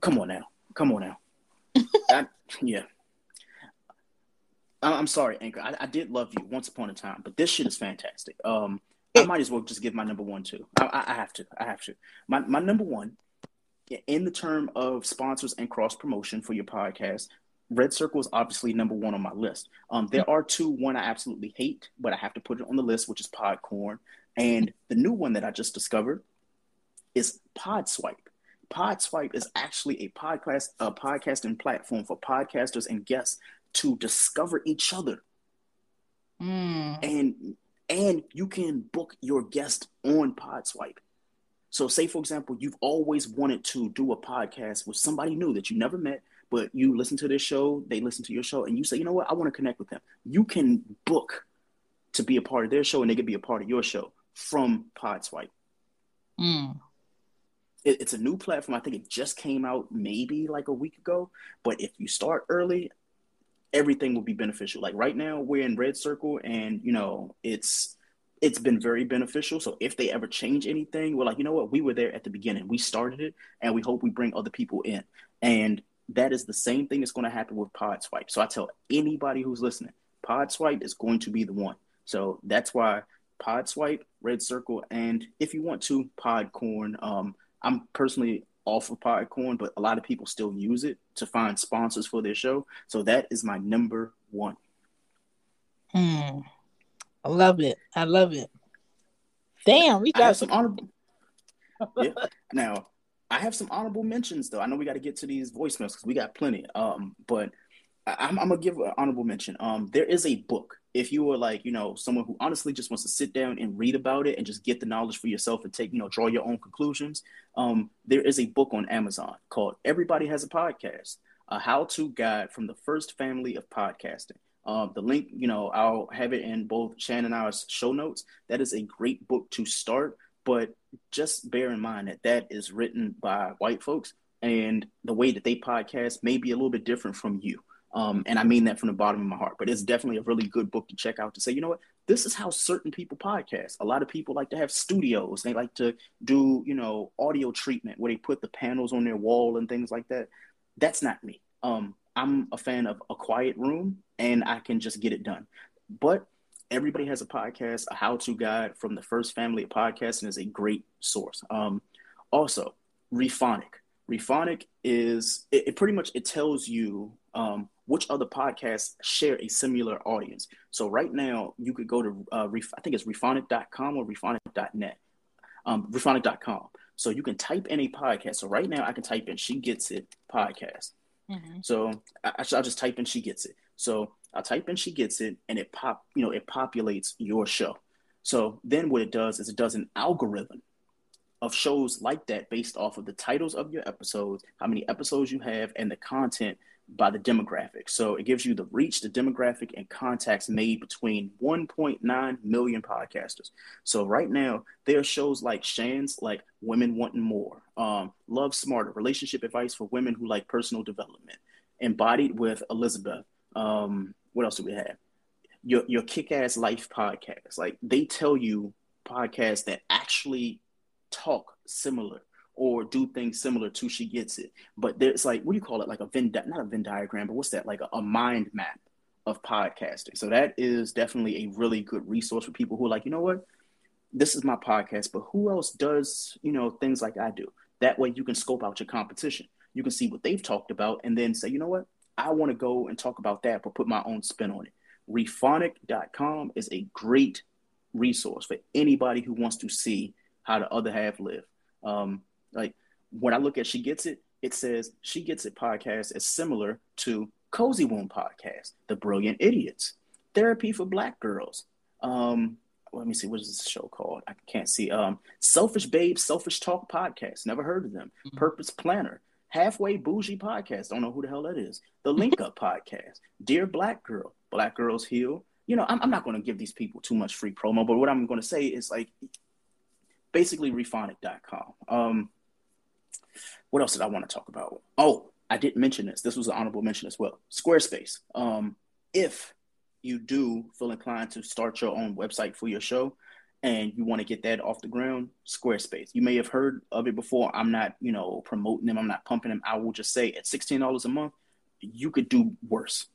Speaker 2: come on now. Come on now. [laughs] I, yeah I'm sorry, Anchor. I, I, did love you once upon a time, but this shit is fantastic. Um, I might as well just give my number one too. I, I have to. I have to. My my number one, in the term of sponsors and cross promotion for your podcast, RedCircle is obviously number one on my list. Um, there are two. One I absolutely hate, but I have to put it on the list, which is Podcorn, and the new one that I just discovered is Podswipe. Podswipe is actually a podcast a podcasting platform for podcasters and guests to discover each other. Mm. And and you can book your guest on Podswipe. So, say for example, you've always wanted to do a podcast with somebody new that you never met, but you listen to this show, they listen to your show, and you say, you know what, I want to connect with them. You can book to be a part of their show, and they can be a part of your show from Podswipe. Mm. It, it's a new platform. I think it just came out maybe like a week ago. But if you start early, everything will be beneficial. Like right now, we're in RedCircle, and you know it's it's been very beneficial. So if they ever change anything, we're like, you know what, we were there at the beginning, we started it, and we hope we bring other people in. And that is the same thing that's going to happen with Podswipe. So I tell anybody who's listening, Podswipe is going to be the one. So that's why Podswipe, RedCircle, and if you want to, Podcorn. Um, I'm personally off of Podcorn, but a lot of people still use it to find sponsors for their show. So that is my number one.
Speaker 1: Hmm. I love it. I love it. Damn, we got
Speaker 2: some honorable. [laughs] yeah. Now, I have some honorable mentions though. I know we got to get to these voicemails because we got plenty. Um, but I, am gonna give an honorable mention. Um, there is a book. If you are like, you know, someone who honestly just wants to sit down and read about it and just get the knowledge for yourself and take, you know, draw your own conclusions. Um, there is a book on Amazon called "Everybody Has a Podcast: A How-To Guide from the First Family of Podcasting." Um, the link, you know, I'll have it in both Shannon and I's show notes. That is a great book to start, but just bear in mind that that is written by white folks, and the way that they podcast may be a little bit different from you. Um, and I mean that from the bottom of my heart. But it's definitely a really good book to check out to say, you know what, this is how certain people podcast. A lot of people like to have studios. They like to do, you know, audio treatment where they put the panels on their wall and things like that. That's not me. Um, I'm a fan of a quiet room and I can just get it done. But everybody has a podcast, a how-to guide from the first family of podcasting is a great source. Um, also, Rephonic. Rephonic is it, it pretty much it tells you um, which other podcasts share a similar audience. So right now, you could go to uh, I think it's rephonic.com or rephonic.net, um, rephonic.com. So you can type in a podcast. So right now, I can type in "She Gets It" podcast. Mm-hmm. So I, I'll just type in "She Gets It." So I'll type in "She Gets It" and it pop, you know, it populates your show. So then what it does is it does an algorithm of shows like that based off of the titles of your episodes, how many episodes you have, and the content by the demographic. So it gives you the reach, the demographic, and contacts made between 1.9 million podcasters. So right now, there are shows like Shan's, like Women Wanting More, um, Love Smarter, relationship advice for women who like personal development, embodied with Elizabeth. Um, what else do we have? Your your kick ass life podcast. Like they tell you podcasts that actually talk similar or do things similar to she gets it. But there's like what do you call it? Like a venn di- not a venn diagram but what's that? Like a, a, mind map of podcasting. So that is definitely a really good resource for people who are like you know what? This is my podcast but who else does you know things like i do? That way you can scope out your competition. You can see what they've talked about and then say you know what? I want to go and talk about that but put my own spin on it. Rephonic.com is a great resource for anybody who wants to see how the other half live. Um, like when I look at She Gets It, it says She Gets It podcast is similar to Cozy Womb podcast, The Brilliant Idiots, Therapy for Black Girls. Um, let me see, what is this show called? I can't see. Um, Selfish Babe, Selfish Talk podcast. Never heard of them. Mm-hmm. Purpose Planner, Halfway Bougie Podcast. Don't know who the hell that is. The Link Up Podcast. Dear Black Girl. Black Girls Heal. You know, I'm, I'm not going to give these people too much free promo, but what I'm going to say is like basically rephonic.com. Um, what else did I want to talk about? Oh, I didn't mention this. This was an honorable mention as well. Squarespace. Um, if you do feel inclined to start your own website for your show and you want to get that off the ground, Squarespace. You may have heard of it before. I'm not, you know, promoting them. I'm not pumping them. I will just say at $16 a month, you could do worse.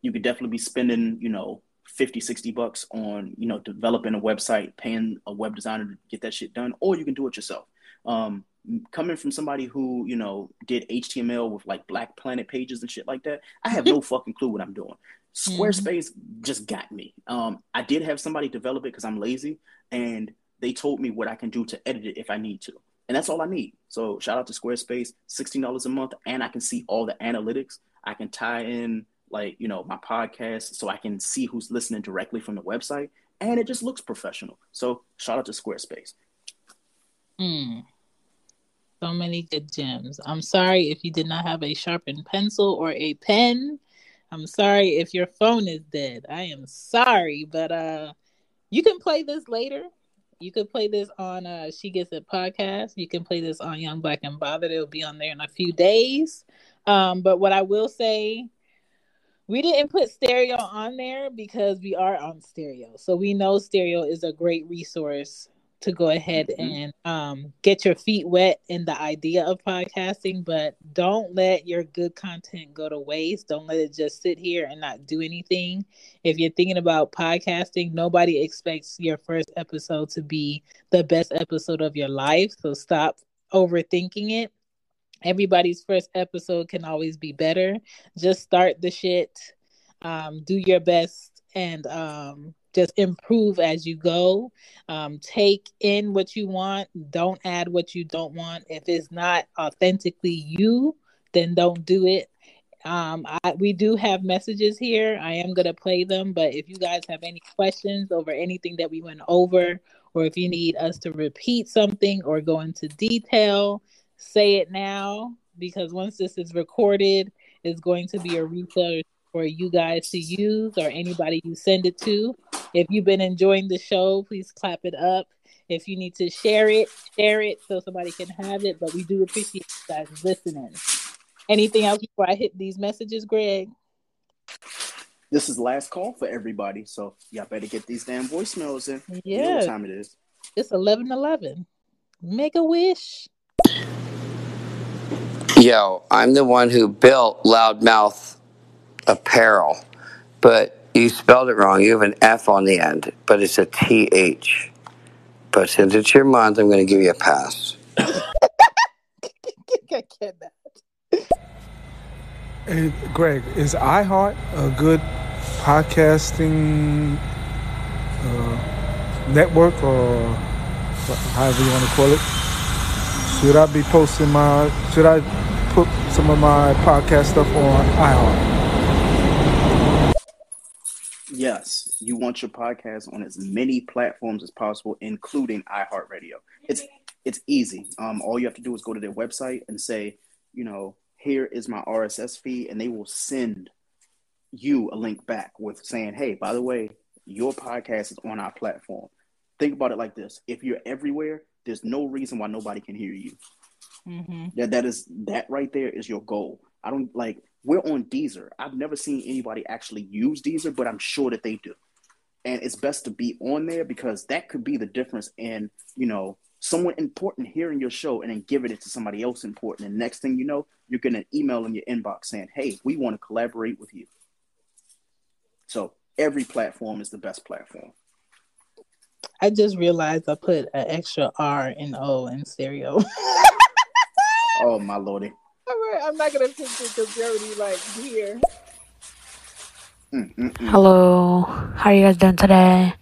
Speaker 2: You could definitely be spending, you know, 50, 60 bucks on, you know, developing a website, paying a web designer to get that shit done, or you can do it yourself. Um, coming from somebody who, you know, did HTML with like Black Planet pages and shit like that, I have no [laughs] fucking clue what I'm doing. Squarespace mm-hmm. just got me. Um, I did have somebody develop it because I'm lazy, and they told me what I can do to edit it if I need to. And that's all I need. So shout out to Squarespace, $16 a month, and I can see all the analytics. I can tie in like you know my podcast so i can see who's listening directly from the website and it just looks professional so shout out to squarespace
Speaker 1: mm. So many good gems. I'm sorry if you did not have a sharpened pencil or a pen. I'm sorry if your phone is dead. I am sorry but uh you can play this later. You could play this on uh she gets it podcast. You can play this on young black and bothered it'll be on there in a few days. Um but what i will say we didn't put stereo on there because we are on stereo. So we know stereo is a great resource to go ahead mm-hmm. and um, get your feet wet in the idea of podcasting, but don't let your good content go to waste. Don't let it just sit here and not do anything. If you're thinking about podcasting, nobody expects your first episode to be the best episode of your life. So stop overthinking it everybody's first episode can always be better. Just start the shit, um, do your best, and um, just improve as you go. Um, take in what you want, don't add what you don't want. If it's not authentically you, then don't do it. Um, I, we do have messages here. I am going to play them, but if you guys have any questions over anything that we went over, or if you need us to repeat something or go into detail, say it now because once this is recorded, it's going to be a replay for you guys to use or anybody you send it to. If you've been enjoying the show, please clap it up. If you need to share it, share it so somebody can have it. But we do appreciate you guys listening. Anything else before I hit these messages, Greg?
Speaker 2: This is last call for everybody, so y'all better get these damn voicemails in. Yeah, you know what time it is.
Speaker 1: It's eleven eleven. Make a wish.
Speaker 12: Yo, I'm the one who built Loudmouth Apparel, but you spelled it wrong. You have an F on the end, but it's a TH. But since it's your month, I'm going to give you a pass. [laughs]
Speaker 9: Hey, Greg, is iHeart a good podcasting uh, network or however you want to call it? Should I be posting my? Should I put some of my podcast stuff on iHeart?
Speaker 2: Yes, you want your podcast on as many platforms as possible, including iHeartRadio. It's it's easy. Um, all you have to do is go to their website and say, you know, here is my RSS feed, and they will send you a link back with saying, hey, by the way, your podcast is on our platform. Think about it like this: if you're everywhere, there's no reason why nobody can hear you. Mm-hmm. That that is that right there is your goal. I don't like we're on Deezer. I've never seen anybody actually use Deezer, but I'm sure that they do. And it's best to be on there because that could be the difference in, you know, someone important hearing your show and then giving it to somebody else important. And next thing you know, you're getting an email in your inbox saying, Hey, we want to collaborate with you. So every platform is the best platform.
Speaker 1: I just realized I put an extra R and O in stereo. [laughs]
Speaker 2: oh my lordy!
Speaker 1: All I'm not gonna fix it because already like here.
Speaker 13: Mm-mm-mm. Hello, how are you guys doing today?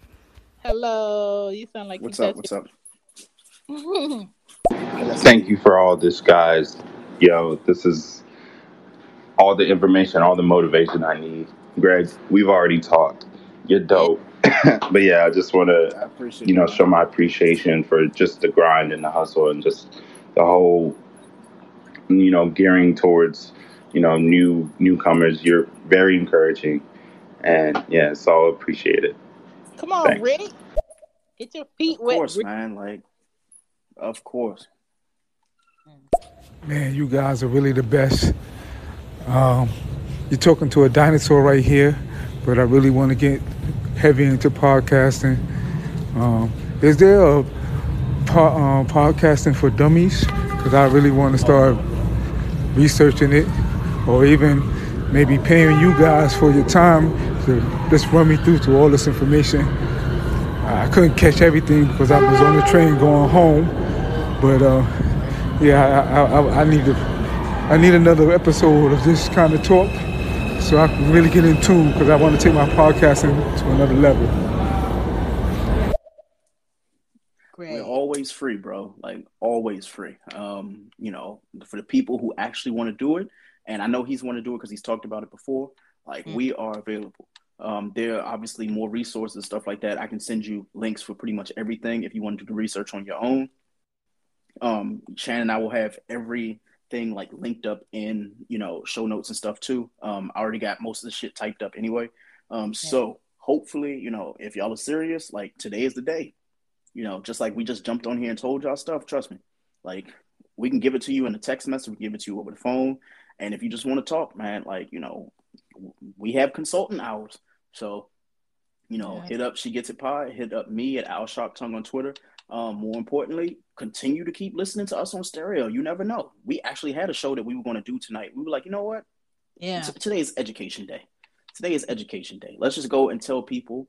Speaker 1: Hello, you sound like
Speaker 2: what's up? What's up? [laughs]
Speaker 14: Thank you for all this, guys. Yo, this is all the information, all the motivation I need. Greg, we've already talked. You're dope. [laughs] but yeah, I just want to, you know, show my appreciation for just the grind and the hustle and just the whole you know, gearing towards, you know, new newcomers. You're very encouraging, and yeah, it's all appreciated.
Speaker 1: Come on, Thanks. Rick. Get your feet wet.
Speaker 2: Of course, man. Like, of course.
Speaker 9: Man, you guys are really the best. Um, you're talking to a dinosaur right here, but I really want to get heavy into podcasting. Um, is there a po- um, podcasting for dummies? Because I really want to start researching it, or even maybe paying you guys for your time to just run me through to all this information. I couldn't catch everything because I was on the train going home, but uh, yeah, I, I, I, need to, I need another episode of this kind of talk so I can really get in tune because I want to take my podcasting to another level.
Speaker 2: We're always free, bro. Like always free. Um, you know, for the people who actually want to do it, and I know he's want to do it because he's talked about it before. Like mm. we are available. Um, there are obviously more resources, stuff like that. I can send you links for pretty much everything if you want to do the research on your own. Um, Shannon and I will have everything like linked up in you know show notes and stuff too. Um, I already got most of the shit typed up anyway. Um, so hopefully, you know, if y'all are serious, like today is the day. You know, just like we just jumped on here and told y'all stuff. Trust me, like we can give it to you in a text message, we give it to you over the phone, and if you just want to talk, man, like you know, we have consultant hours. So, you know, yeah. hit up She Gets It Pie, hit up me at Al Sharp Tongue on Twitter. Um, more importantly, continue to keep listening to us on stereo. You never know. We actually had a show that we were going to do tonight. We were like, you know what?
Speaker 1: Yeah.
Speaker 2: T- today is education day. Today is education day. Let's just go and tell people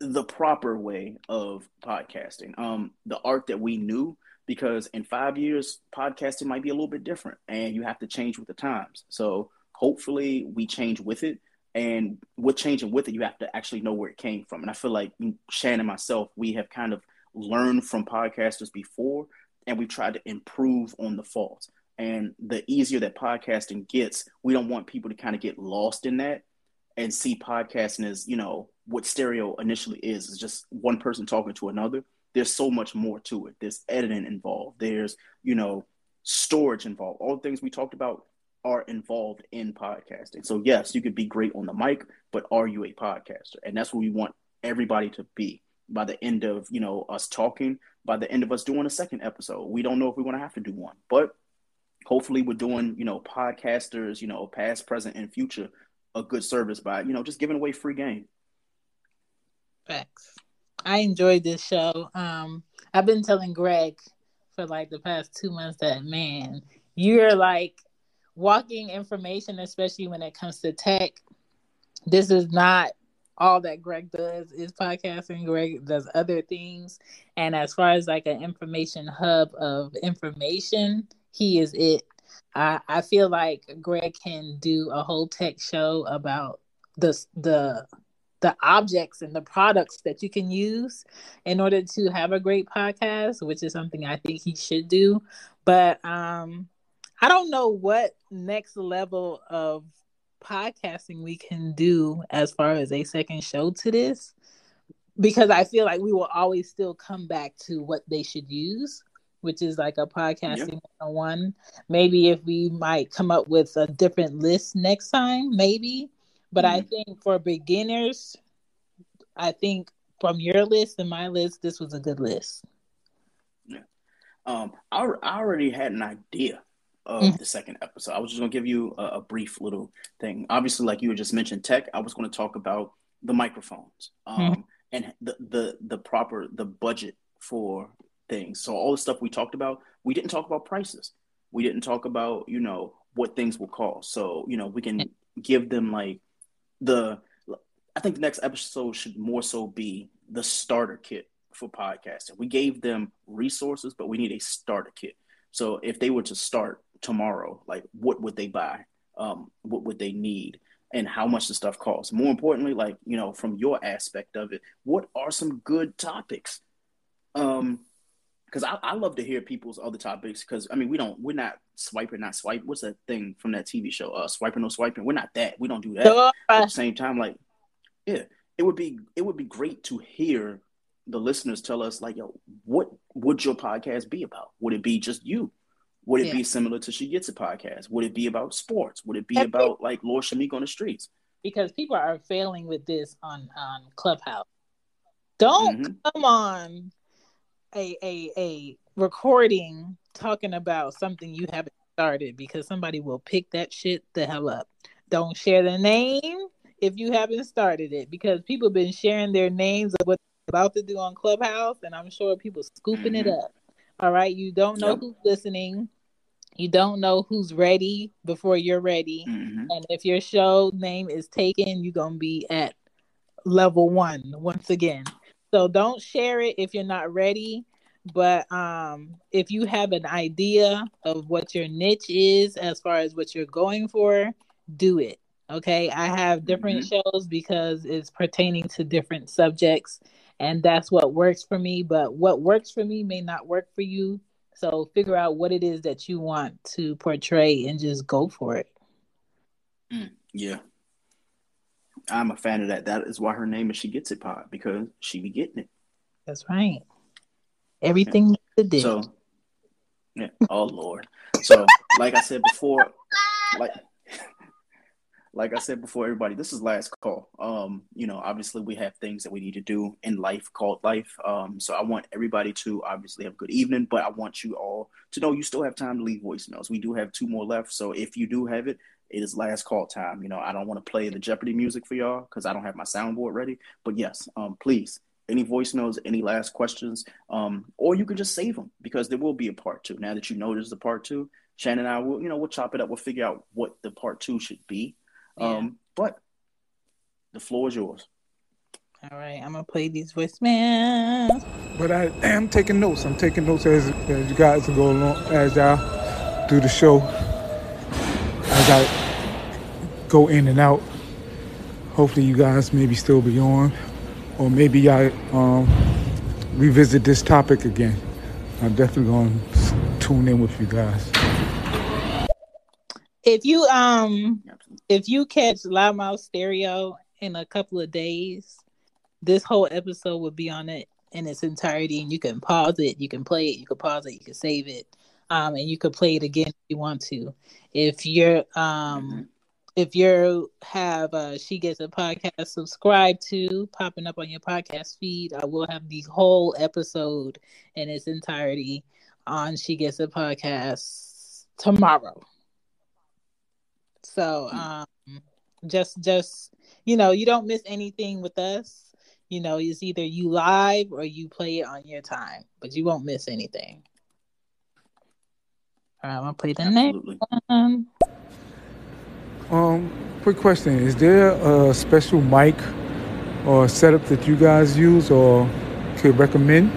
Speaker 2: the proper way of podcasting. Um, the art that we knew, because in five years, podcasting might be a little bit different, and you have to change with the times. So hopefully, we change with it. And with changing with it, you have to actually know where it came from. And I feel like Shannon and myself, we have kind of learned from podcasters before and we've tried to improve on the faults. And the easier that podcasting gets, we don't want people to kind of get lost in that and see podcasting as, you know, what stereo initially is, is just one person talking to another. There's so much more to it. There's editing involved. There's, you know, storage involved. All the things we talked about are involved in podcasting. So yes, you could be great on the mic, but are you a podcaster? And that's what we want everybody to be by the end of you know us talking by the end of us doing a second episode we don't know if we're going to have to do one but hopefully we're doing you know podcasters you know past present and future a good service by you know just giving away free game
Speaker 1: Facts. I enjoyed this show. Um, I've been telling Greg for like the past two months that man, you're like walking information, especially when it comes to tech. This is not all that Greg does is podcasting. Greg does other things. And as far as like an information hub of information, he is it. I, I feel like Greg can do a whole tech show about the the the objects and the products that you can use in order to have a great podcast, which is something I think he should do. But um I don't know what next level of podcasting we can do as far as a second show to this because I feel like we will always still come back to what they should use, which is like a podcasting yep. one. Maybe if we might come up with a different list next time, maybe. But mm-hmm. I think for beginners, I think from your list and my list, this was a good list.
Speaker 2: Yeah. Um, I, I already had an idea of mm. the second episode. I was just going to give you a, a, brief little thing. Obviously, like you had just mentioned tech, I was going to talk about the microphones um, mm. and the, the the proper the budget for things. So all the stuff we talked about, we didn't talk about prices. We didn't talk about you know what things will cost. So you know we can give them like the. I think the next episode should more so be the starter kit for podcasting. We gave them resources, but we need a starter kit. So if they were to start tomorrow, like what would they buy? Um, what would they need? And how much the stuff costs? More importantly, like, you know, from your aspect of it, what are some good topics? Um, because I, I love to hear people's other topics because I mean we don't we're not swiping not swipe what's that thing from that TV show uh swiping no swiping we're not that we don't do that at the same time like yeah it would be it would be great to hear the listeners tell us like yo what would your podcast be about would it be just you Would it
Speaker 1: Yeah.
Speaker 2: be similar to She Gets It podcast? Would it be about sports? Would it be
Speaker 1: it.
Speaker 2: about like Lord Shamik on the streets?
Speaker 1: because people are failing with this on on Clubhouse. Don't mm-hmm. come on a a a recording talking about something you haven't started because somebody will pick that shit the hell up. Don't share the name if you haven't started it because people have been sharing their names of what they're about to do on Clubhouse and I'm sure people scooping it mm-hmm. up. All right, you don't know
Speaker 2: Yep.
Speaker 1: who's listening. You don't know who's ready before you're ready.
Speaker 2: Mm-hmm.
Speaker 1: And if your show name is taken, you're going to be at level one once again. So don't share it if you're not ready. But um, if you have an idea of what your niche is as far as what you're going for, do it. Okay. I have different shows because it's pertaining to different subjects, and that's what works for me. But what works for me may not work for you. So figure out what it is that you want to portray and just go for it.
Speaker 2: Yeah. I'm a fan of that. That is why her name is She Gets It Pod because she be getting it.
Speaker 1: That's right. Everything dick.
Speaker 2: So, yeah. Oh Lord. So, like I said before, like like I said before, everybody, this is last call. Um, you know, obviously we have things that we need to do in life called life. Um, so I want everybody to obviously have a good evening, but I want you all to know you still have time to leave voicemails. We do have two more left, so if you do have it, it is last call time. You know, I don't want to play the Jeopardy music for y'all because I don't have my soundboard ready. But yes, um, please, any voicemails, any last questions, um, or you can just save them because there will be a part two. Now that you know there's a part two, Shannon and I will, you know, we'll chop it up. We'll figure out what the part two should be. Um, but the floor is yours.
Speaker 1: All right, I'm gonna play these voicemails.
Speaker 9: But I am taking notes. I'm taking notes as, as you guys go along, as y'all do the show. As I go in and out. Hopefully, you guys maybe still be on, or maybe y'all um, revisit this topic again. I'm definitely going to tune in with you guys.
Speaker 1: If you um if you catch Loudmouth Stereo in a couple of days, this whole episode will be on it in its entirety, and you can pause it, you can play it, you can pause it, you can save it, um, and you can play it again if you want to. If you're um if you have uh she gets a podcast subscribe to popping up on your podcast feed, I will have the whole episode in its entirety on she gets a podcast tomorrow. So um just just you know, you don't miss anything with us. You know, it's either you live or you play it on your time, but you won't miss anything. All right, I'm gonna play the next one.
Speaker 9: Um, quick question: Is there a special mic or setup that you guys use or could recommend?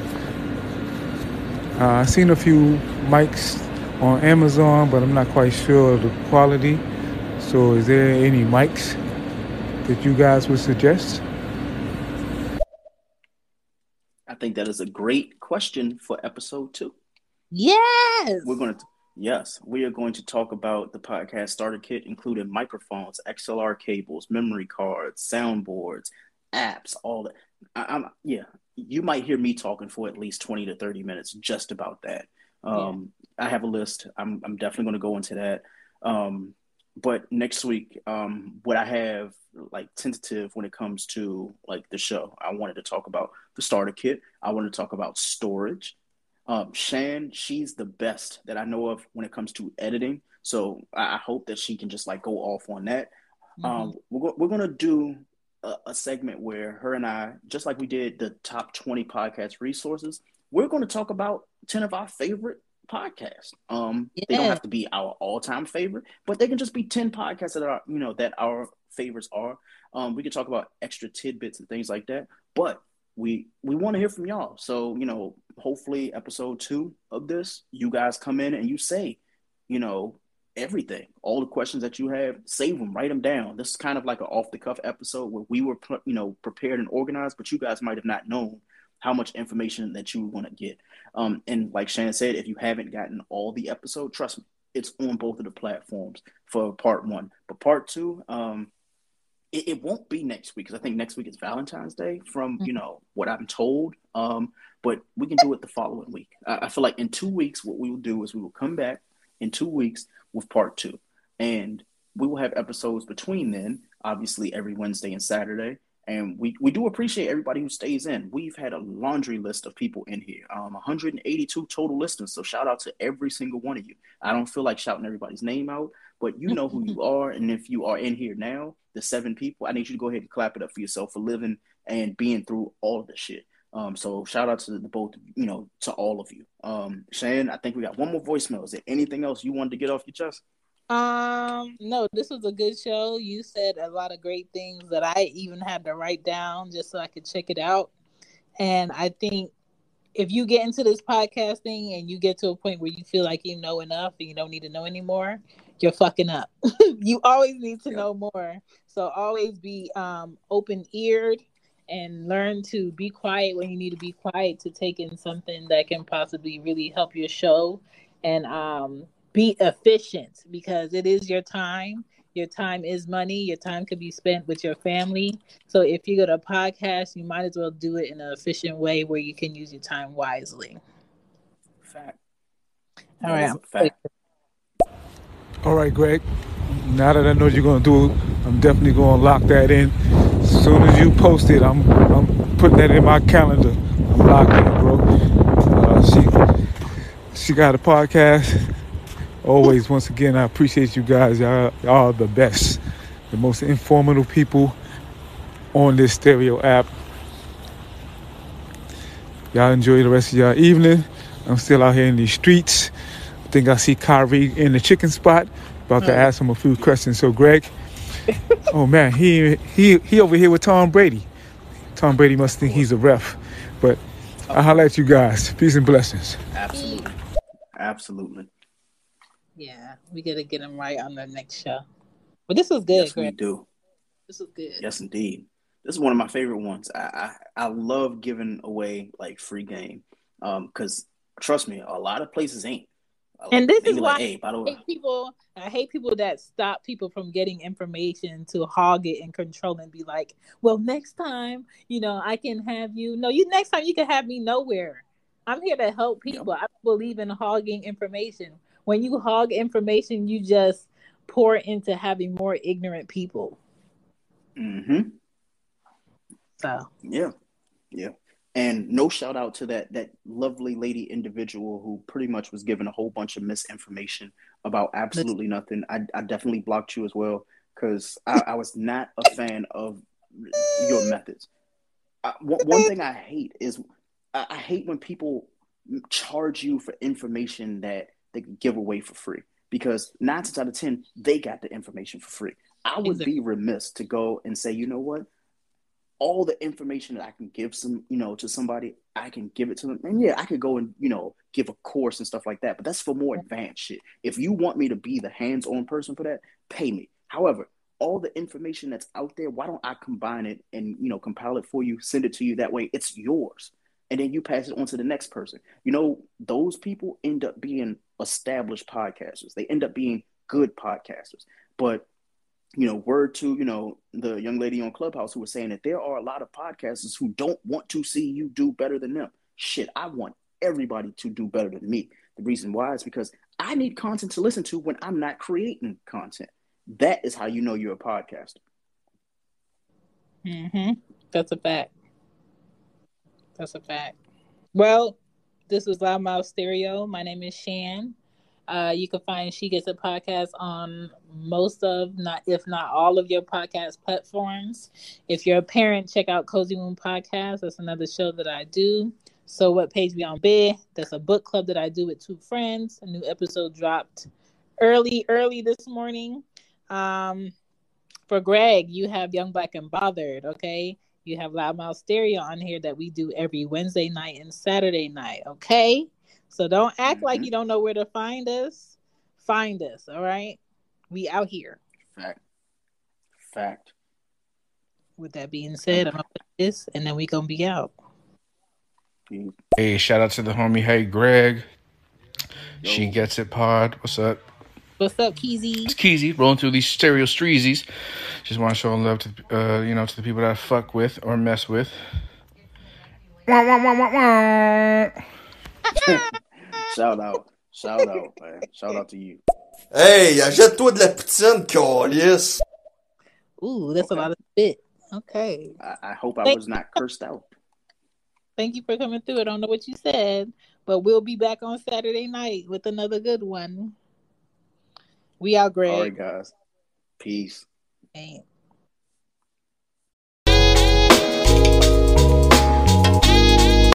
Speaker 9: Uh, I've seen a few mics on Amazon, but I'm not quite sure of the quality. So, is there any mics that you guys would suggest?
Speaker 2: I think that is a great question for episode two.
Speaker 1: Yes.
Speaker 2: We're going to, yes, we are going to talk about the podcast starter kit, including microphones, XLR cables, memory cards, soundboards, apps, all that. I, I'm, yeah, you might hear me talking for at least 20 to 30 minutes just about that. Um, I have a list. I'm, I'm definitely going to go into that. Um, but next week, um, what I have like tentative when it comes to like the show, I wanted to talk about the starter kit. I want to talk about storage. Um, Shan, she's the best that I know of when it comes to editing. So I, I hope that she can just like go off on that. Um, we're, go- we're going to do a, a segment where her and I, just like we did the top 20 podcast resources, we're going to talk about 10 of our favorite podcasts. Um, They don't have to be our all-time favorite, but they can just be 10 podcasts that are, you know, that our favorites are. Um, we can talk about extra tidbits and things like that, but we we want to hear from y'all. So, you know, hopefully episode two of this, you guys come in and you say, you know, everything, all the questions that you have, save them, write them down. This is kind of like an off the cuff episode where we were, you know, prepared and organized, but you guys might have not known how much information that you want to get. Um, and like Shannon said, if you haven't gotten all the episode, trust me, it's on both of the platforms for part one. But part two, um, it, it won't be next week because I think next week is Valentine's Day, from you know what I'm told. Um, but we can do it the following week. I, I feel like in two weeks, what we will do is we will come back in two weeks with part two. And we will have episodes between then, obviously every Wednesday and Saturday. And we, we do appreciate everybody who stays in. We've had a laundry list of people in here, um, 182 total listeners. So shout out to every single one of you. I don't feel like shouting everybody's name out, but you know who you [laughs] are. And if you are in here now, the seven people, I need you to go ahead and clap it up for yourself for living and being through all of the shit. Um, so shout out to the both, you know, to all of you. Um, Shane, I think we got one more voicemail. Is there anything else you wanted to get off your chest?
Speaker 1: Um, no, this was a good show. You said a lot of great things that I even had to write down just so I could check it out. And I think if you get into this podcasting and you get to a point where you feel like you know enough and you don't need to know anymore, you're fucking up. [laughs] you always need to know more. So always be um open eared and learn to be quiet when you need to be quiet to take in something that can possibly really help your show and um be efficient because it is your time. Your time is money. Your time could be spent with your family. So if you go to a podcast, you might as well do it in an efficient way where you can use your time wisely.
Speaker 2: Fact.
Speaker 1: All right.
Speaker 2: Fact.
Speaker 9: All right, Greg. Now that I know you're gonna do it, I'm definitely gonna lock that in. As soon as you post it, I'm I'm putting that in my calendar. I'm locked in, bro. Uh, she she got a podcast always, once again, I appreciate you guys. Y'all, y'all are the best, the most informative people on this stereo app. Y'all enjoy the rest of y'all evening. I'm still out here in these streets. I think I see Kyrie in the chicken spot. About to hmm. ask him a few questions. So, Greg, [laughs] oh man, he he he over here with Tom Brady. Tom Brady must think he's a ref. But I highlight you guys. Peace and blessings.
Speaker 2: Absolutely. Absolutely.
Speaker 1: Yeah, we gotta get him right on the next show. But this was good.
Speaker 2: Yes, we do.
Speaker 1: This was good.
Speaker 2: Yes, indeed. This is one of my favorite ones. I I, I love giving away like free game, um, because trust me, a lot of places ain't.
Speaker 1: And this is why
Speaker 2: like, hey, by the
Speaker 1: I
Speaker 2: way,
Speaker 1: hate people. I hate people that stop people from getting information to hog it and control and be like, "Well, next time, you know, I can have you." No, you next time you can have me nowhere. I'm here to help people. I believe in hogging information. When you hog information, you just pour into having more ignorant people.
Speaker 2: Mm-hmm.
Speaker 1: So
Speaker 2: Yeah, yeah. And no shout out to that that lovely lady individual who pretty much was given a whole bunch of misinformation about absolutely nothing. I, I definitely blocked you as well because I, I was not a fan of your methods. I, one, one thing I hate is I, I hate when people charge you for information that they can give away for free because nine times out of ten they got the information for free. I would be remiss to go and say, you know what? all the information that I can give some, you know, to somebody, I can give it to them. And yeah, I could go and, you know, give a course and stuff like that, but that's for more advanced shit. If you want me to be the hands-on person for that, pay me. However, all the information that's out there, why don't I combine it and, you know, compile it for you, send it to you that way it's yours. And then you pass it on to the next person. You know, those people end up being established podcasters. They end up being good podcasters. But you know, word to, you know, the young lady on Clubhouse who was saying that there are a lot of podcasters who don't want to see you do better than them. Shit, I want everybody to do better than me. The reason why is because I need content to listen to when I'm not creating content. That is how you know you're a podcaster.
Speaker 1: hmm That's a fact. That's a fact. Well, this was Loudmouth Stereo. My name is Shan. Uh, you can find She Gets a Podcast on most of, not if not all of your podcast platforms. If you're a parent, check out Cozy Moon Podcast. That's another show that I do. So what page we on bed? That's a book club that I do with two friends. A new episode dropped early, early this morning. Um, for Greg, you have Young Black and Bothered, okay? You have Loudmouth Stereo on here that we do every Wednesday night and Saturday night, okay? So don't act like mm-hmm. you don't know where to find us. Find us, all right? We out here.
Speaker 2: Fact. Fact.
Speaker 1: With that being said, I'm gonna put this and then we gonna be out.
Speaker 15: Hey, shout out to the homie. Hey, Greg. She gets it. Pod. What's up?
Speaker 1: What's up, Keezy?
Speaker 15: It's Keezy rolling through these stereo streezies. Just want to show love to uh, you know to the people that I fuck with or mess with. Wah, wah, wah, wah, wah. [laughs]
Speaker 2: shout out. Shout out, man. Shout out to you.
Speaker 16: Hey, achète-toi de la poutine, calice.
Speaker 1: Ooh, that's okay. a lot of spit. Okay.
Speaker 2: I, I hope I was not cursed out.
Speaker 1: Thank you for coming through. I don't know what you said, but we'll be back on Saturday night with another good one. We out, Greg.
Speaker 2: All right, guys. Peace.
Speaker 1: Thanks.